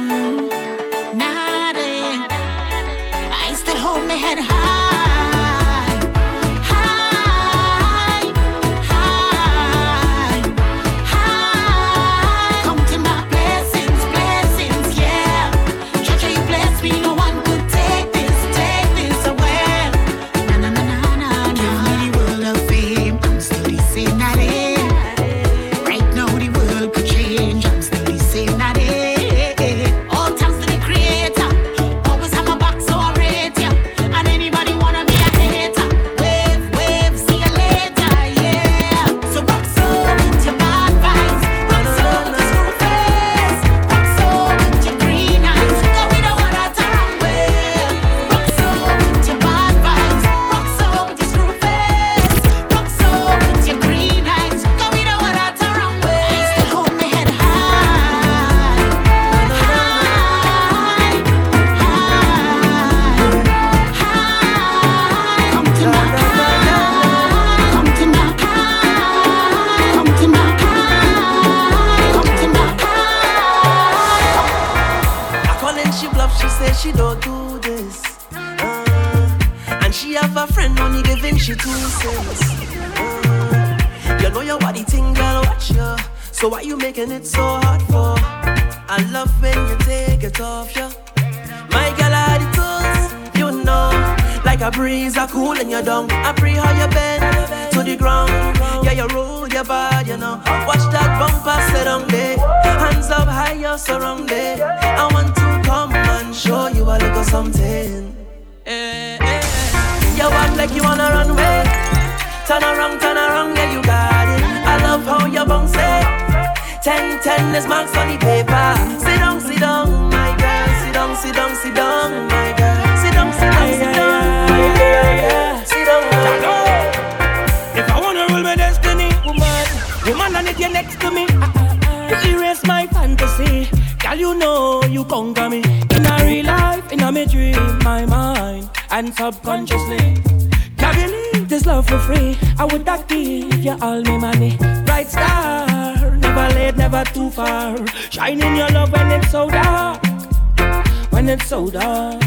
soda.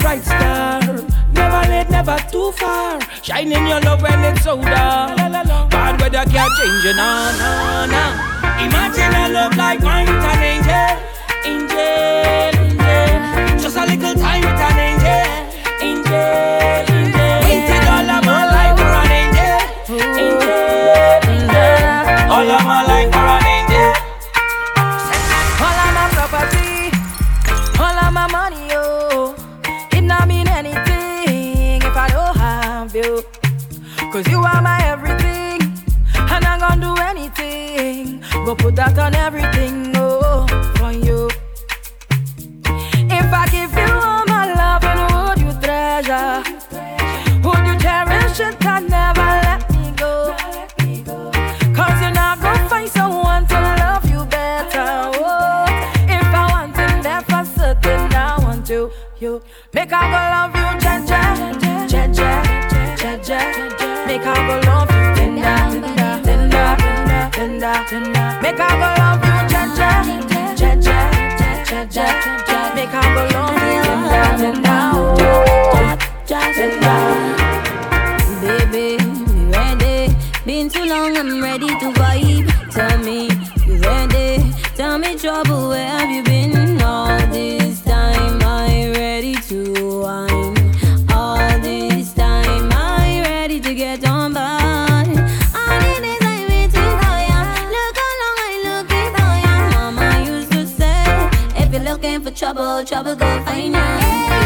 Bright star, never late, never too far. Shining your love when it's so dark. Bad weather can't change na na na. Imagine a love like mine with an angel, angel, angel. Just a little time with an angel, angel. Cause you are my everything. And I'm gonna do anything. Go put that on everything, oh, from you. If I give you all my love, and would you treasure? Would you cherish it and never let me go? Cause you're not gonna find someone to love you better. Oh, if I want him, that's certain. I want to you. Make I go love you. Make I go love you, cha cha, cha cha, cha cha. Make I go love you cha tonight, cha cha, Baby, we ready? Been too long, I'm ready to vibe. Tell me. for trouble, trouble go find ya.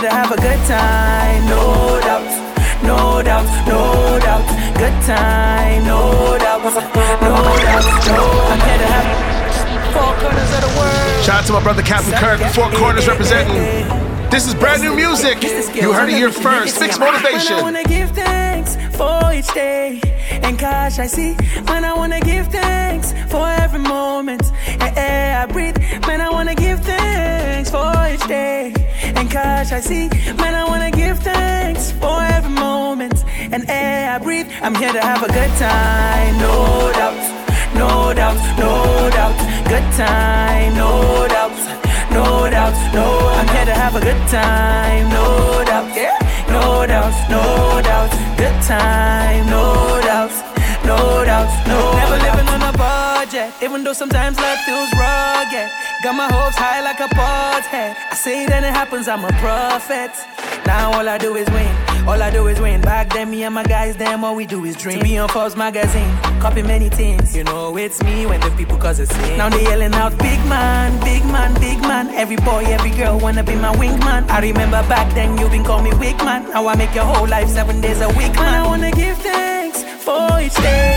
Here to have a good time, no doubt. No doubt, no doubt, good time, no doubt, no doubt, no. I'm here to have four corners of the world. Shout out to my brother Captain Kirk, Four Corners representing. This is brand new music. You heard it here first. Mixed Man, I motivation. wanna give thanks for each day and cash I see. Man, I wanna give thanks for every moment and air I breathe. Man, I wanna give thanks for each day cash I see. Man, I wanna give thanks for every moment and air I breathe. I'm here to have a good time, no doubt, no doubt, no doubt. Good time, no doubt, no doubt, no. I'm here to have a good time, no doubt, yeah, no doubt, no doubt. Good time, no doubt, no doubt, no. Never living on a budget, even though sometimes life feels rugged. Got my hopes high like a bald head. I say then it happens, I'm a prophet. Now all I do is win. All I do is win. Back then, me and my guys, them all we do is dream. Be on Forbes magazine, copy many things. You know it's me when the people cause it's sin. Now they yelling out, big man, big man, big man. Every boy, every girl wanna be my wingman. I remember back then you been call me weak man. Now I make your whole life seven days a week, man. I wanna give thanks for each day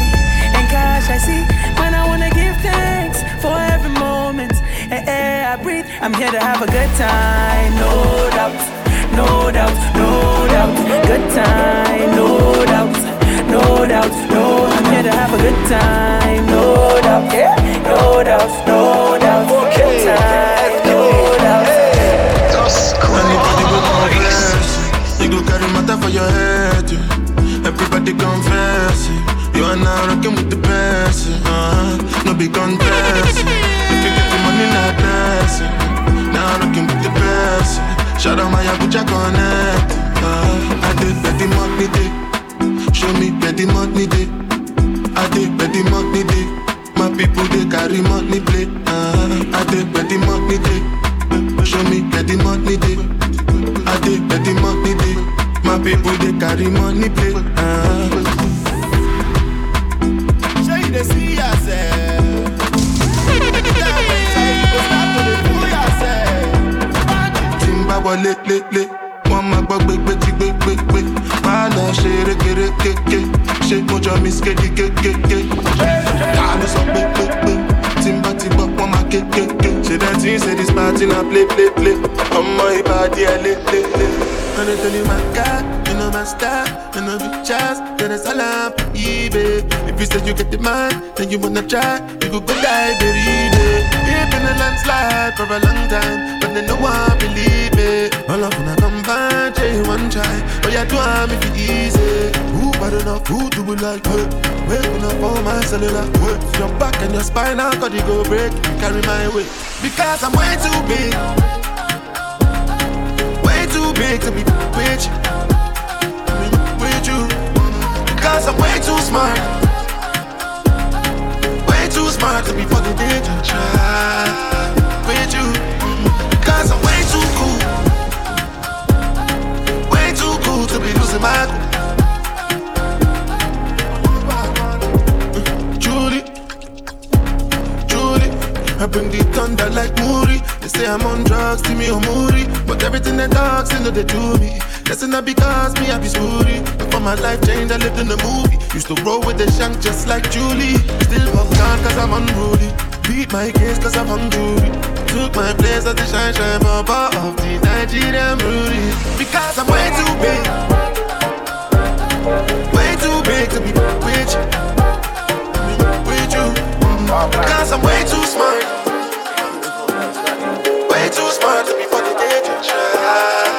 and cash I see. Man, I wanna give thanks for every moment and air I breathe. I'm here to have a good time, no doubt, no doubt, no doubt. Good time, no doubt, no doubt, no. I'm here to have a good time, no doubt, yeah, no doubt, no doubt. Good time, no doubt. Anybody go confess You go carry matter for your head yeah. Everybody confess yeah. You are now rocking with the best uh-huh. No be contest. If you get the money not blessing Now rocking with the best. Shout out my Abuja connect uh, I did the money day Show me the money day I did the money day My people they carry money play uh, I did the money day Show me the money day. I where the money day. My people they carry money play. Uh. You the see yourself. Time you go start to dey fool yourself. Tí wọ́n máa gbọ́. Máa lọ ṣe rékérékéké, ṣé mo jọ mi skéde kékéké? Ta ló sọ pé pé pé? Tí n bá ti gbọ́, wọ́n máa kékéké. Ṣé dẹ́ tí ń ṣe dis party na play play play? Ọmọ ìbàdí ẹ̀ lé lé lé. When I tell you my God, you know my style, you know the chance, then it's all up, eBay. If you said you get the man, then you wanna try, you go go die, baby. It been a landslide for a long time, but then no one believe it. All of them come back, you one try, but you do I'm if it easy. Who bad enough, who do we like, hey? Waking up on my cellular, hey. Your back and your spine, I got it go break, carry my weight. Because I'm way too big. Big to be with you. With you. Because I'm way too smart. Way too smart to be fucking with you. With you. Because I'm way too cool. Way too cool to be losing my cool. Julie. Julie. I bring the thunder like Moody. They say I'm on drugs, see me Moody. But everything the dogs, they know they do me. That's not because me, I be spooty. Before my life changed, I lived in the movie. Used to roll with the shank just like Julie. Still pop down cause I'm unruly. Beat my case cause I'm hungry. Took my place as the shine shine papa of the Nigerian beauty. Because I'm way too big. Way too big to be with. With you. Because I'm way too smart. Way too smart to be for the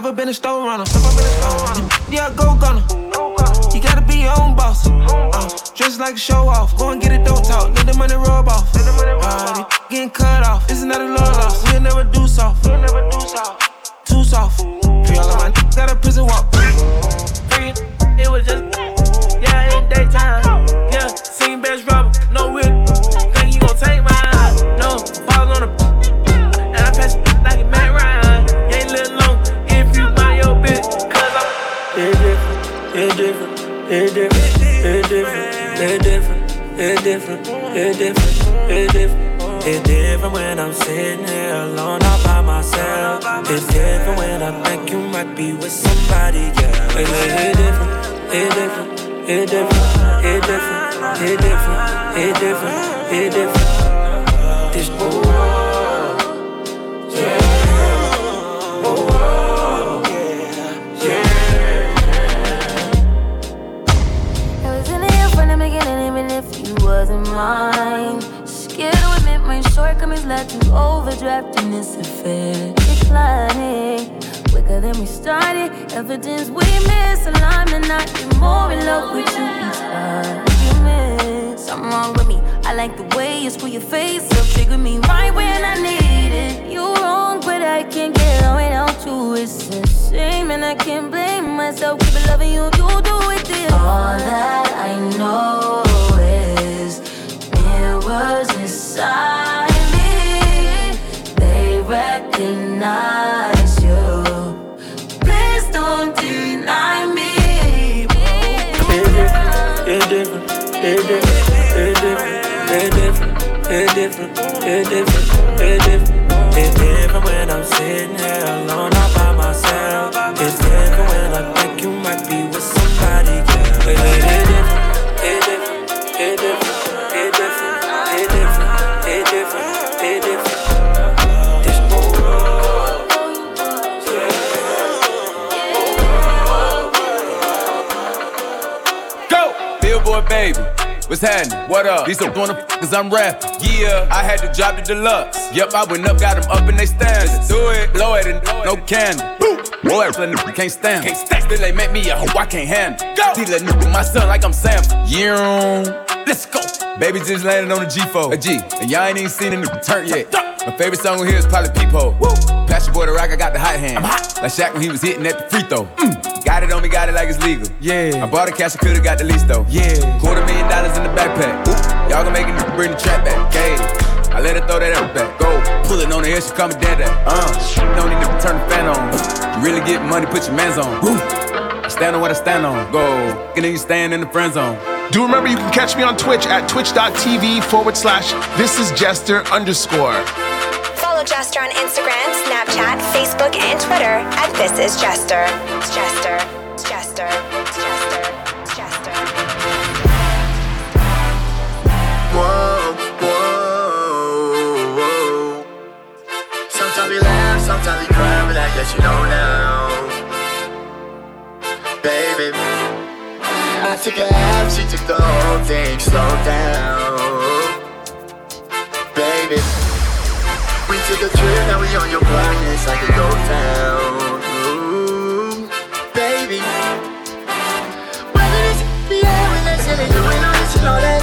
Never been a stone it different, it different, it different, it different. It's different when I'm sitting here alone What's happening? What up? These are wanna cause I'm rapping. Yeah, I had to drop the deluxe. Yep, I went up, got them up in they standards. Do it, blow it, and no candle. Boy, I can't stand it. Still they make me a hoe I can't handle. Go! See that nigga my son like I'm Sam. Yeah, let's go. Baby just landed on the G4, a G, and y'all ain't even seen the nigga turn yet. My favorite song on here is probably Peephole. Pass your boy the rock, I got the hot hand. I'm hot. Like Shaq when he was hitting at the free throw. Mm. Got it on me, got it like it's legal. Yeah. I bought a cash, I could've got the least though. Yeah. Quarter million dollars in the backpack. Ooh. Y'all gonna make it bring the trap back. Okay. I let her throw that out back. Go. Pull it on the hill, she call me dad. Uh. Don't need to turn the fan on. You really get money, put your mans on. Woo. I stand on what I stand on. Go. And then you stand in the friend zone. Do remember you can catch me on Twitch at twitch.tv forward slash this is Jester underscore. Follow Jester on Instagram, Snapchat, Facebook, and Twitter at This Is Jester. Jester. Jester. Jester. Jester. Whoa, whoa, whoa. Sometimes we laugh, sometimes we cry, but I guess you know now. Baby, I took a half, she took the whole thing, slow down. Baby, to the trip, now we on your block, it's like a ghost town. Ooh, baby. Whether it's the air, we're not you know that.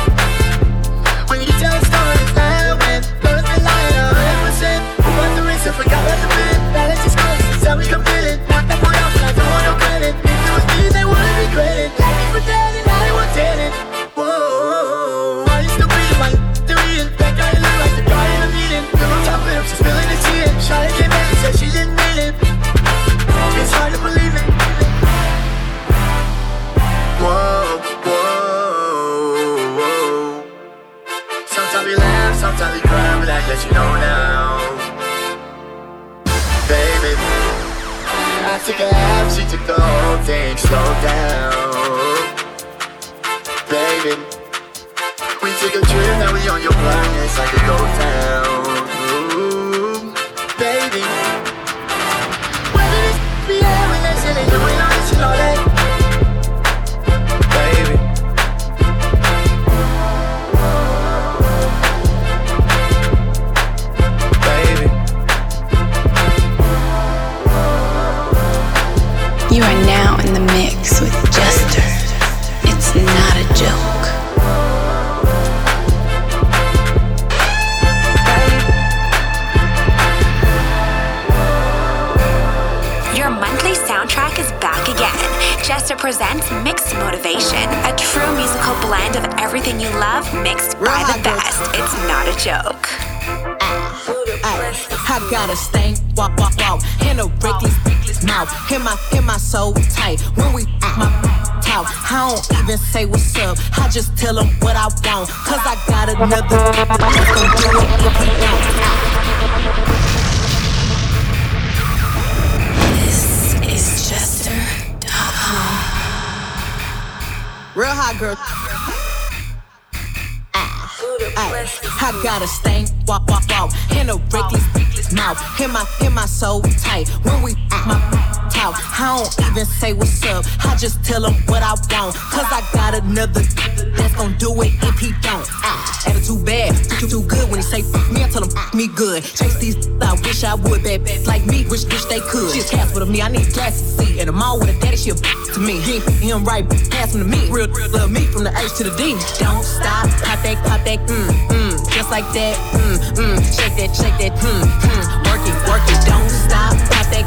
Took a half, she took the whole thing. Slow down, baby. We took a trip, now we on your planets. like a go down, This is Jester. Real hot girl. Ah, ay, I got a stank, walk, walk, walk, in a reckless mouth. Hit my, hit my soul tight when we talk. I don't even say what's up, I just tell him what I want. Cause I got another that's gonna do it if he don't. Ah, attitude bad, too, too good when he say fuck me, I tell him fuck me good. Chase these, I wish I would, bad, bad like me, wish, wish they could. She's cast with me, I need glasses to see. And the mall with a daddy, she a to me. He him right, pass him to me. Real, real love me from the H to the D. Don't stop, pop that, pop that, mm, mm, just like that, mm, mm, shake that, shake that, mm, mm, work it, work it, don't stop, pop that,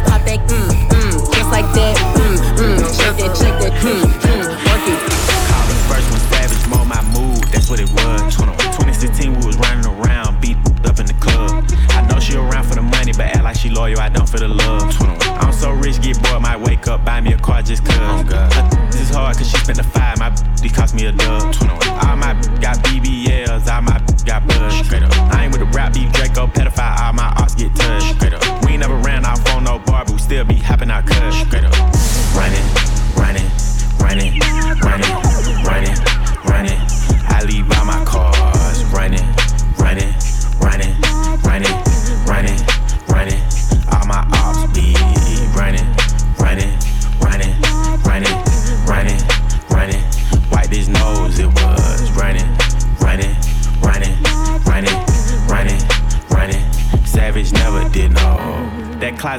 like that, mm, mm, shake that, shake that, mm, mm, work it. Call me first one savage, more my mood, that's what it was. 2016, we was running around, beat up in the club. I know she around for the money, but act like she loyal, I don't for the love. I'm so rich, get bored, might wake up, buy me a car just cuz. This is hard, cause she spent the five, my b cost me a dub. All my b- got BBLs, all my b- got buzz. I ain't with the rap beef, Draco, pedophile, all my arts get touched. Still be hopping out cuz. Running,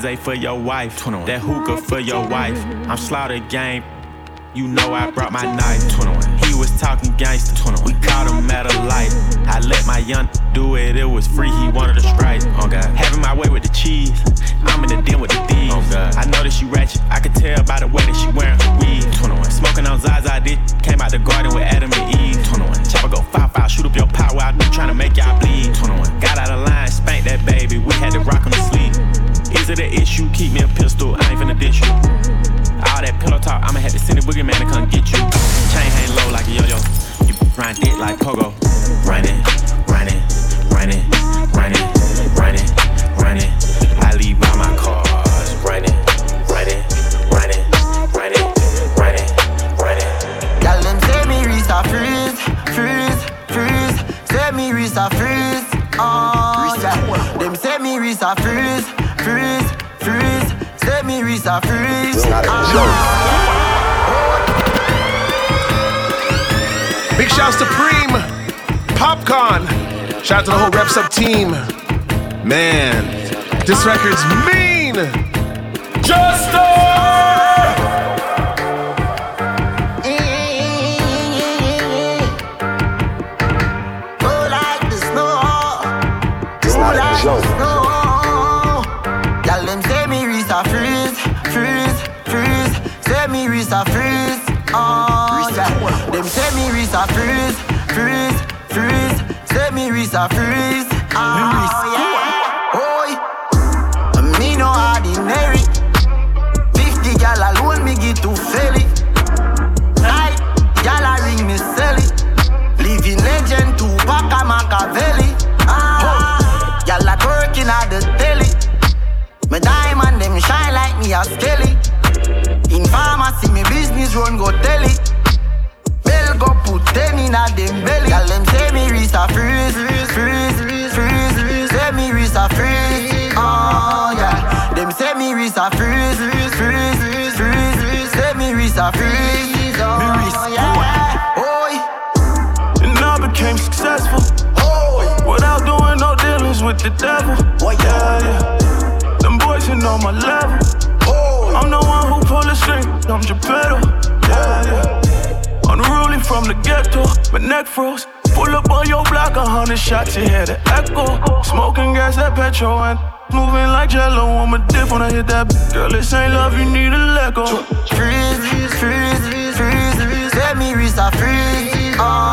Closet for your wife, that hookah for your wife. I'm slaughter game. You know I brought my knife. He was talking gangster. We caught him at a light. I let my young do it. It was free. He wanted a strike. Oh God. Having my way with the cheese. I'm in the den with the thieves. Oh God. I know that she ratchet. I could tell by the way that she wearing her weave. Smoking on Zaza. This came out the garden with Adam and Eve. Chopper go foul foul. Shoot up your power out. Trying to make y'all bleed. Got out of line. Spanked that baby. We had to rock on the sleeve. Is it an issue? Keep me a pistol. I ain't finna dish you. All that pillow talk, I'ma have to send a boogeyman to come get you. Chain hang low like a yo-yo. You grind dick like pogo. Running, running, running, running, running, running. I leave all my cars running, running, running, running, running, running. Girl, them say me wrist a freeze, freeze, freeze. Say me wrist a freeze. Oh, yeah. Them say me wrist a freeze, freeze, freeze. Say me wrist a freeze. It's not a ah. Big shouts to Preem, Popcorn. Shout out to the whole Reps Up team. Man, this record's mean. Oh, face I freeze. Me oh, yeah. Oi, me no ordinary. Fifty gal alone me get to fail it. Right, gal I ring me sell it. Living legend to Paca Machiavelli. Ah, gal like working at the telly. My diamond them shine like me a skelly. In pharmacy me business run go tell inna dem belly. Girl them say me wrist a freeze, freeze, freeze, freeze. Say me wrist a freeze. Oh yeah. Dem say me wrist a freeze, freeze, freeze, freeze. Say me wrist a freeze. Oh, me wrist yeah. Oi. And I became successful. Oi. Without doing no dealings with the devil. Oh yeah, yeah. Them boys ain't on my level. oh. I'm the one who pull the string. I'm Geppetto. Yeah, yeah. Unruly from the ghetto. My neck froze. Pull up on your block, a hundred shots, you hear the echo. Smoking gas, that petrol, and moving like jello on my dip when I hit that. Girl, this ain't love, you need a let go. Freeze, freeze, freeze, freeze. Say me a freeze. Oh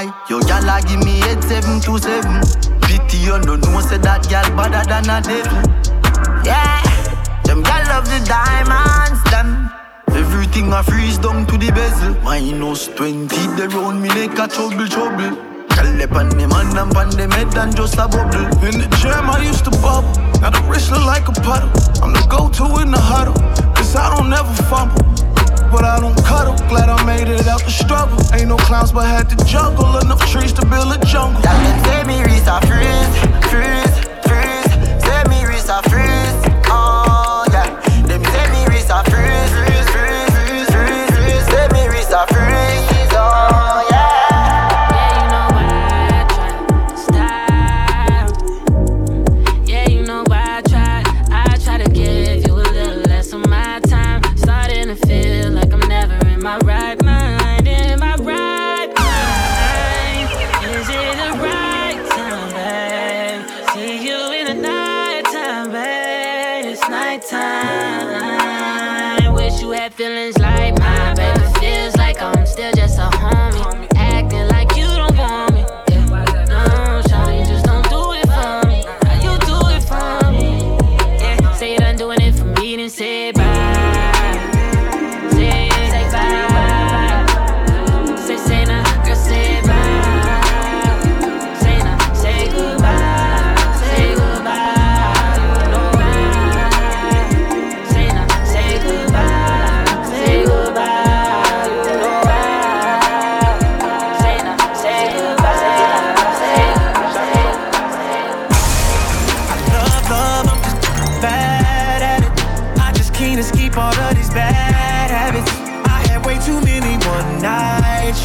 Why? Yo, gyal give me head seven. Pity you don't know say that gyal better than a devil. Yeah, them gyal love the diamonds, them. Everything I freeze down to the bezel. Minus 20, they round me like a trouble, trouble. Gyal up on the man and on them head and just a bubble. In the gym, I used to bubble. Now the wrist look like a puddle. I'm the go-to in the huddle. Cause I don't never fumble. But I don't cuddle. Glad I made it out the struggle. Ain't no clowns, but had to juggle. Enough trees to build a jungle. Gyal them say me freeze, freeze.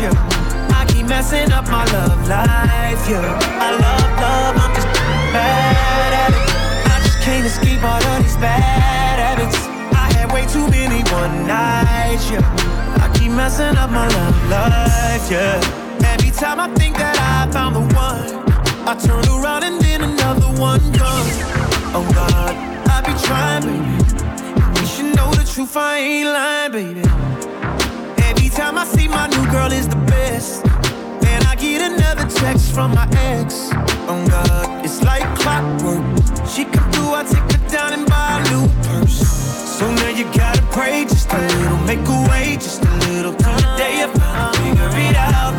Yeah. I keep messing up my love life, yeah. I love, love, I'm just bad at it. I just can't escape all of these bad habits. I had way too many one nights, yeah. I keep messing up my love life, yeah. Every time I think that I found the one. I turn around and then another one comes. Oh God, I be trying, baby. You should know the truth, I ain't lying, baby. Time I see my new girl is the best. And I get another text from my ex. Oh God, it's like clockwork. She come through, I take her down and buy a new purse. So now you gotta pray just a little, make a way just a little. Till the day you finally figure it out.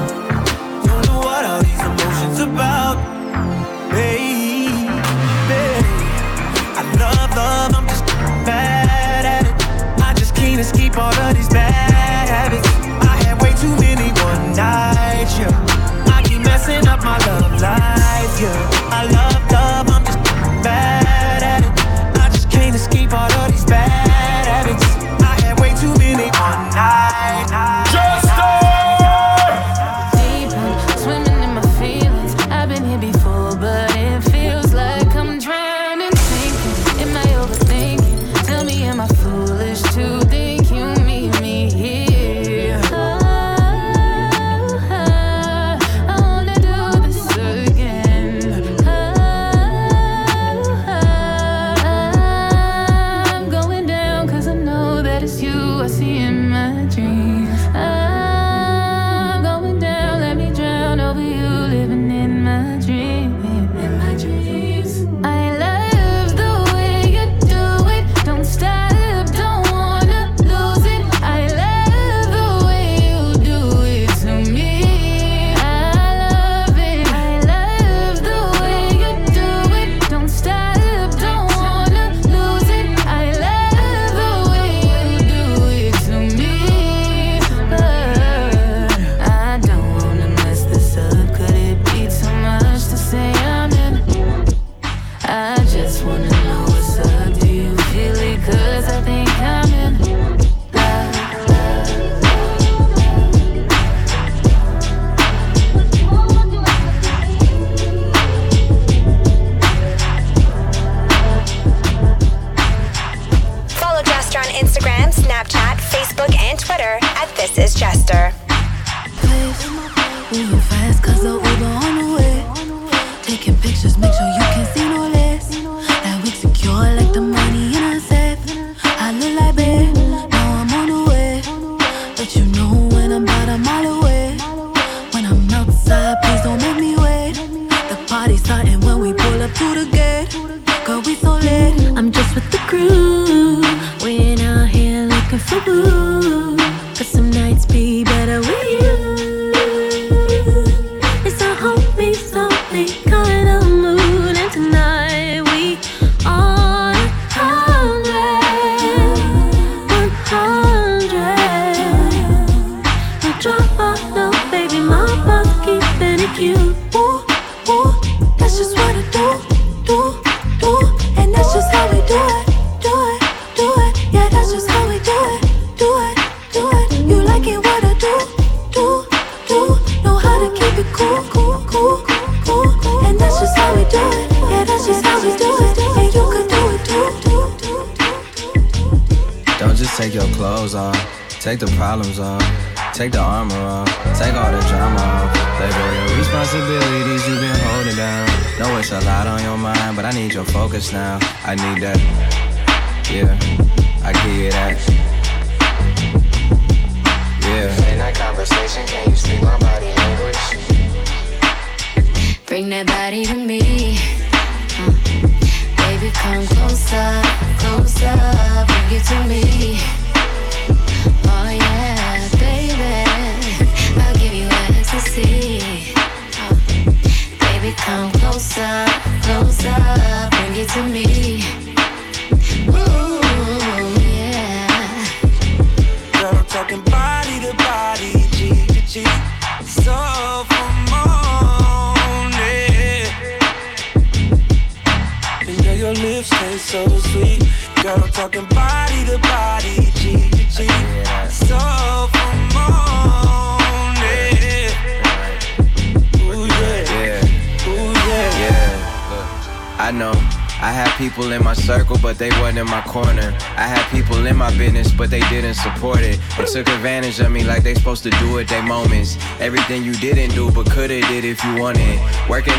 Don't know what all these emotions about. Baby, I love, love, I'm just bad at it. I just can't escape all of these bad I keep messing up my love life, yeah. I love, Instagram, Snapchat, Facebook, and Twitter at This Is Jester.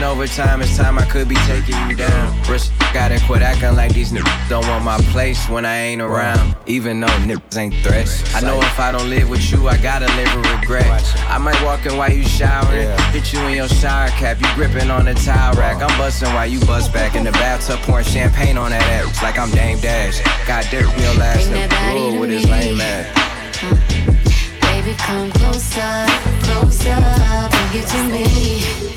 Over time, it's time I could be taking you down. Rich, gotta quit acting like these niggas don't want my place when I ain't around. Even though niggas ain't threats. I know if I don't live with you, I gotta live with regret. I might walk in while you showering, hit you in your shower cap, you gripping on the towel rack. I'm busting while you bust back in the bathtub, pouring champagne on that ass like I'm Dame Dash. Got dirt real last name, with his lame ass. Baby, come closer, closer, bring it to me.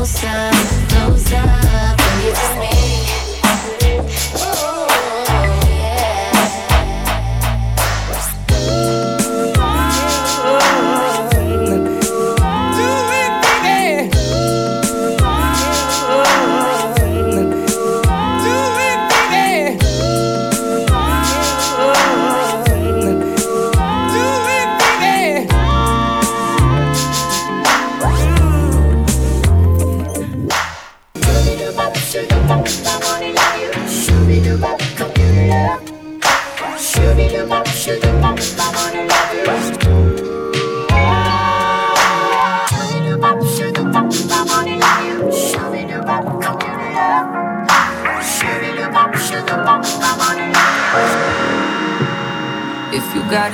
closer, closer. You up.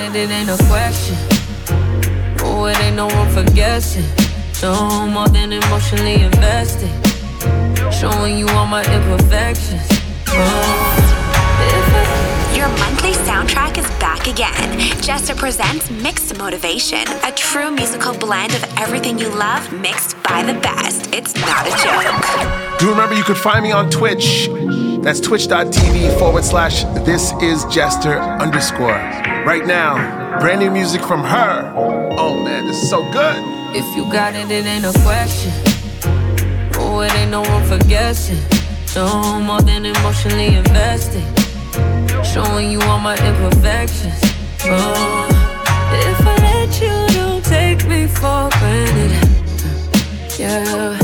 it, it ain't a question. Oh, it ain't no room for guessing. No more than emotionally invested. Showing you all my imperfections. Oh, Your monthly soundtrack is back again. Jester presents Mixed Motivation, a true musical blend of everything you love mixed by the best. It's not a joke. Do remember you could find me on Twitch. That's twitch.tv forward slash this is Jester underscore right now. Brand new music from her. Oh man, this is so good. If you got it, it ain't a question. Oh, it ain't no room for guessing. No more than emotionally invested. Showing you all my imperfections. Oh, if I let you, don't take me for granted. Yeah.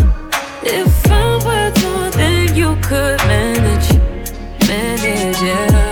If I'm worth more than you could manage, manage, yeah.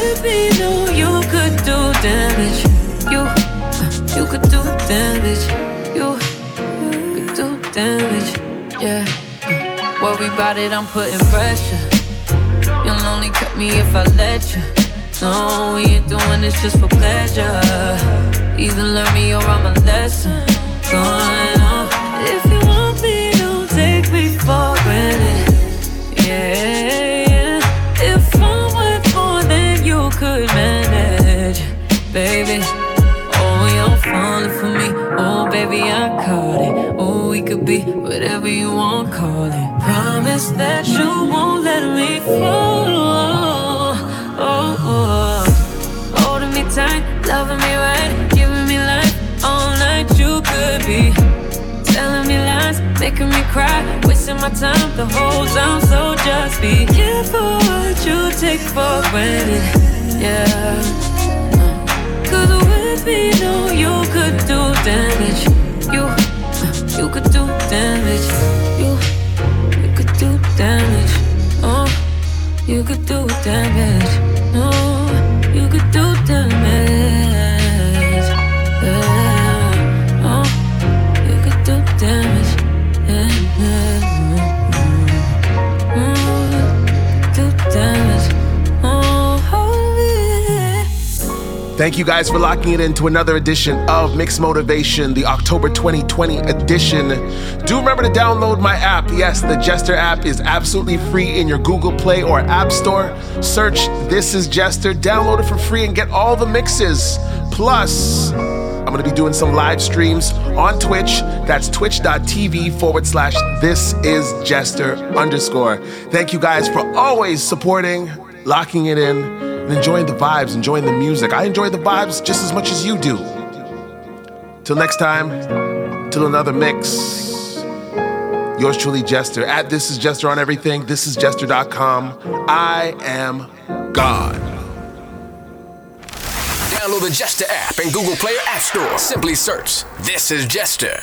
me, no, you could do damage. You, you could do damage. You, you could do damage. Yeah. Worry about it, I'm putting pressure. You'll only cut me if I let you. No, we ain't doing this just for pleasure. Either learn me or I'm a lesson. Going on. If you want me, don't take me for granted. Yeah. Could manage, baby. Oh, you're falling for me. Oh, baby, I caught it. Oh, we could be whatever you want, call it. Promise that you won't let me fall. Oh, oh. Holding me tight, loving me right, giving me life all night. You could be telling me lies, making me cry, wasting my time the whole time. So just be careful what you take for granted. Yeah. Cause with me, no, you could do damage. You, you could do damage. You, you could do damage. Oh, you could do damage. No, you could do damage. Thank you guys for locking it into another edition of Mixed Motivation, the October 2020 edition. Do remember to download my app. Yes, the Jester app is absolutely free in your Google Play or App Store. Search This is Jester, download it for free, and get all the mixes. Plus, I'm going to be doing some live streams on Twitch. That's twitch.tv forward slash this is Jester underscore. Thank you guys for always supporting, locking it in, and enjoying the vibes, enjoying the music. I enjoy the vibes just as much as you do. Till next time, till another mix. Yours truly, Jester. At This Is Jester on everything. This is Jester.com. I am God. Download the Jester app in Google Play or App Store. Simply search This is Jester.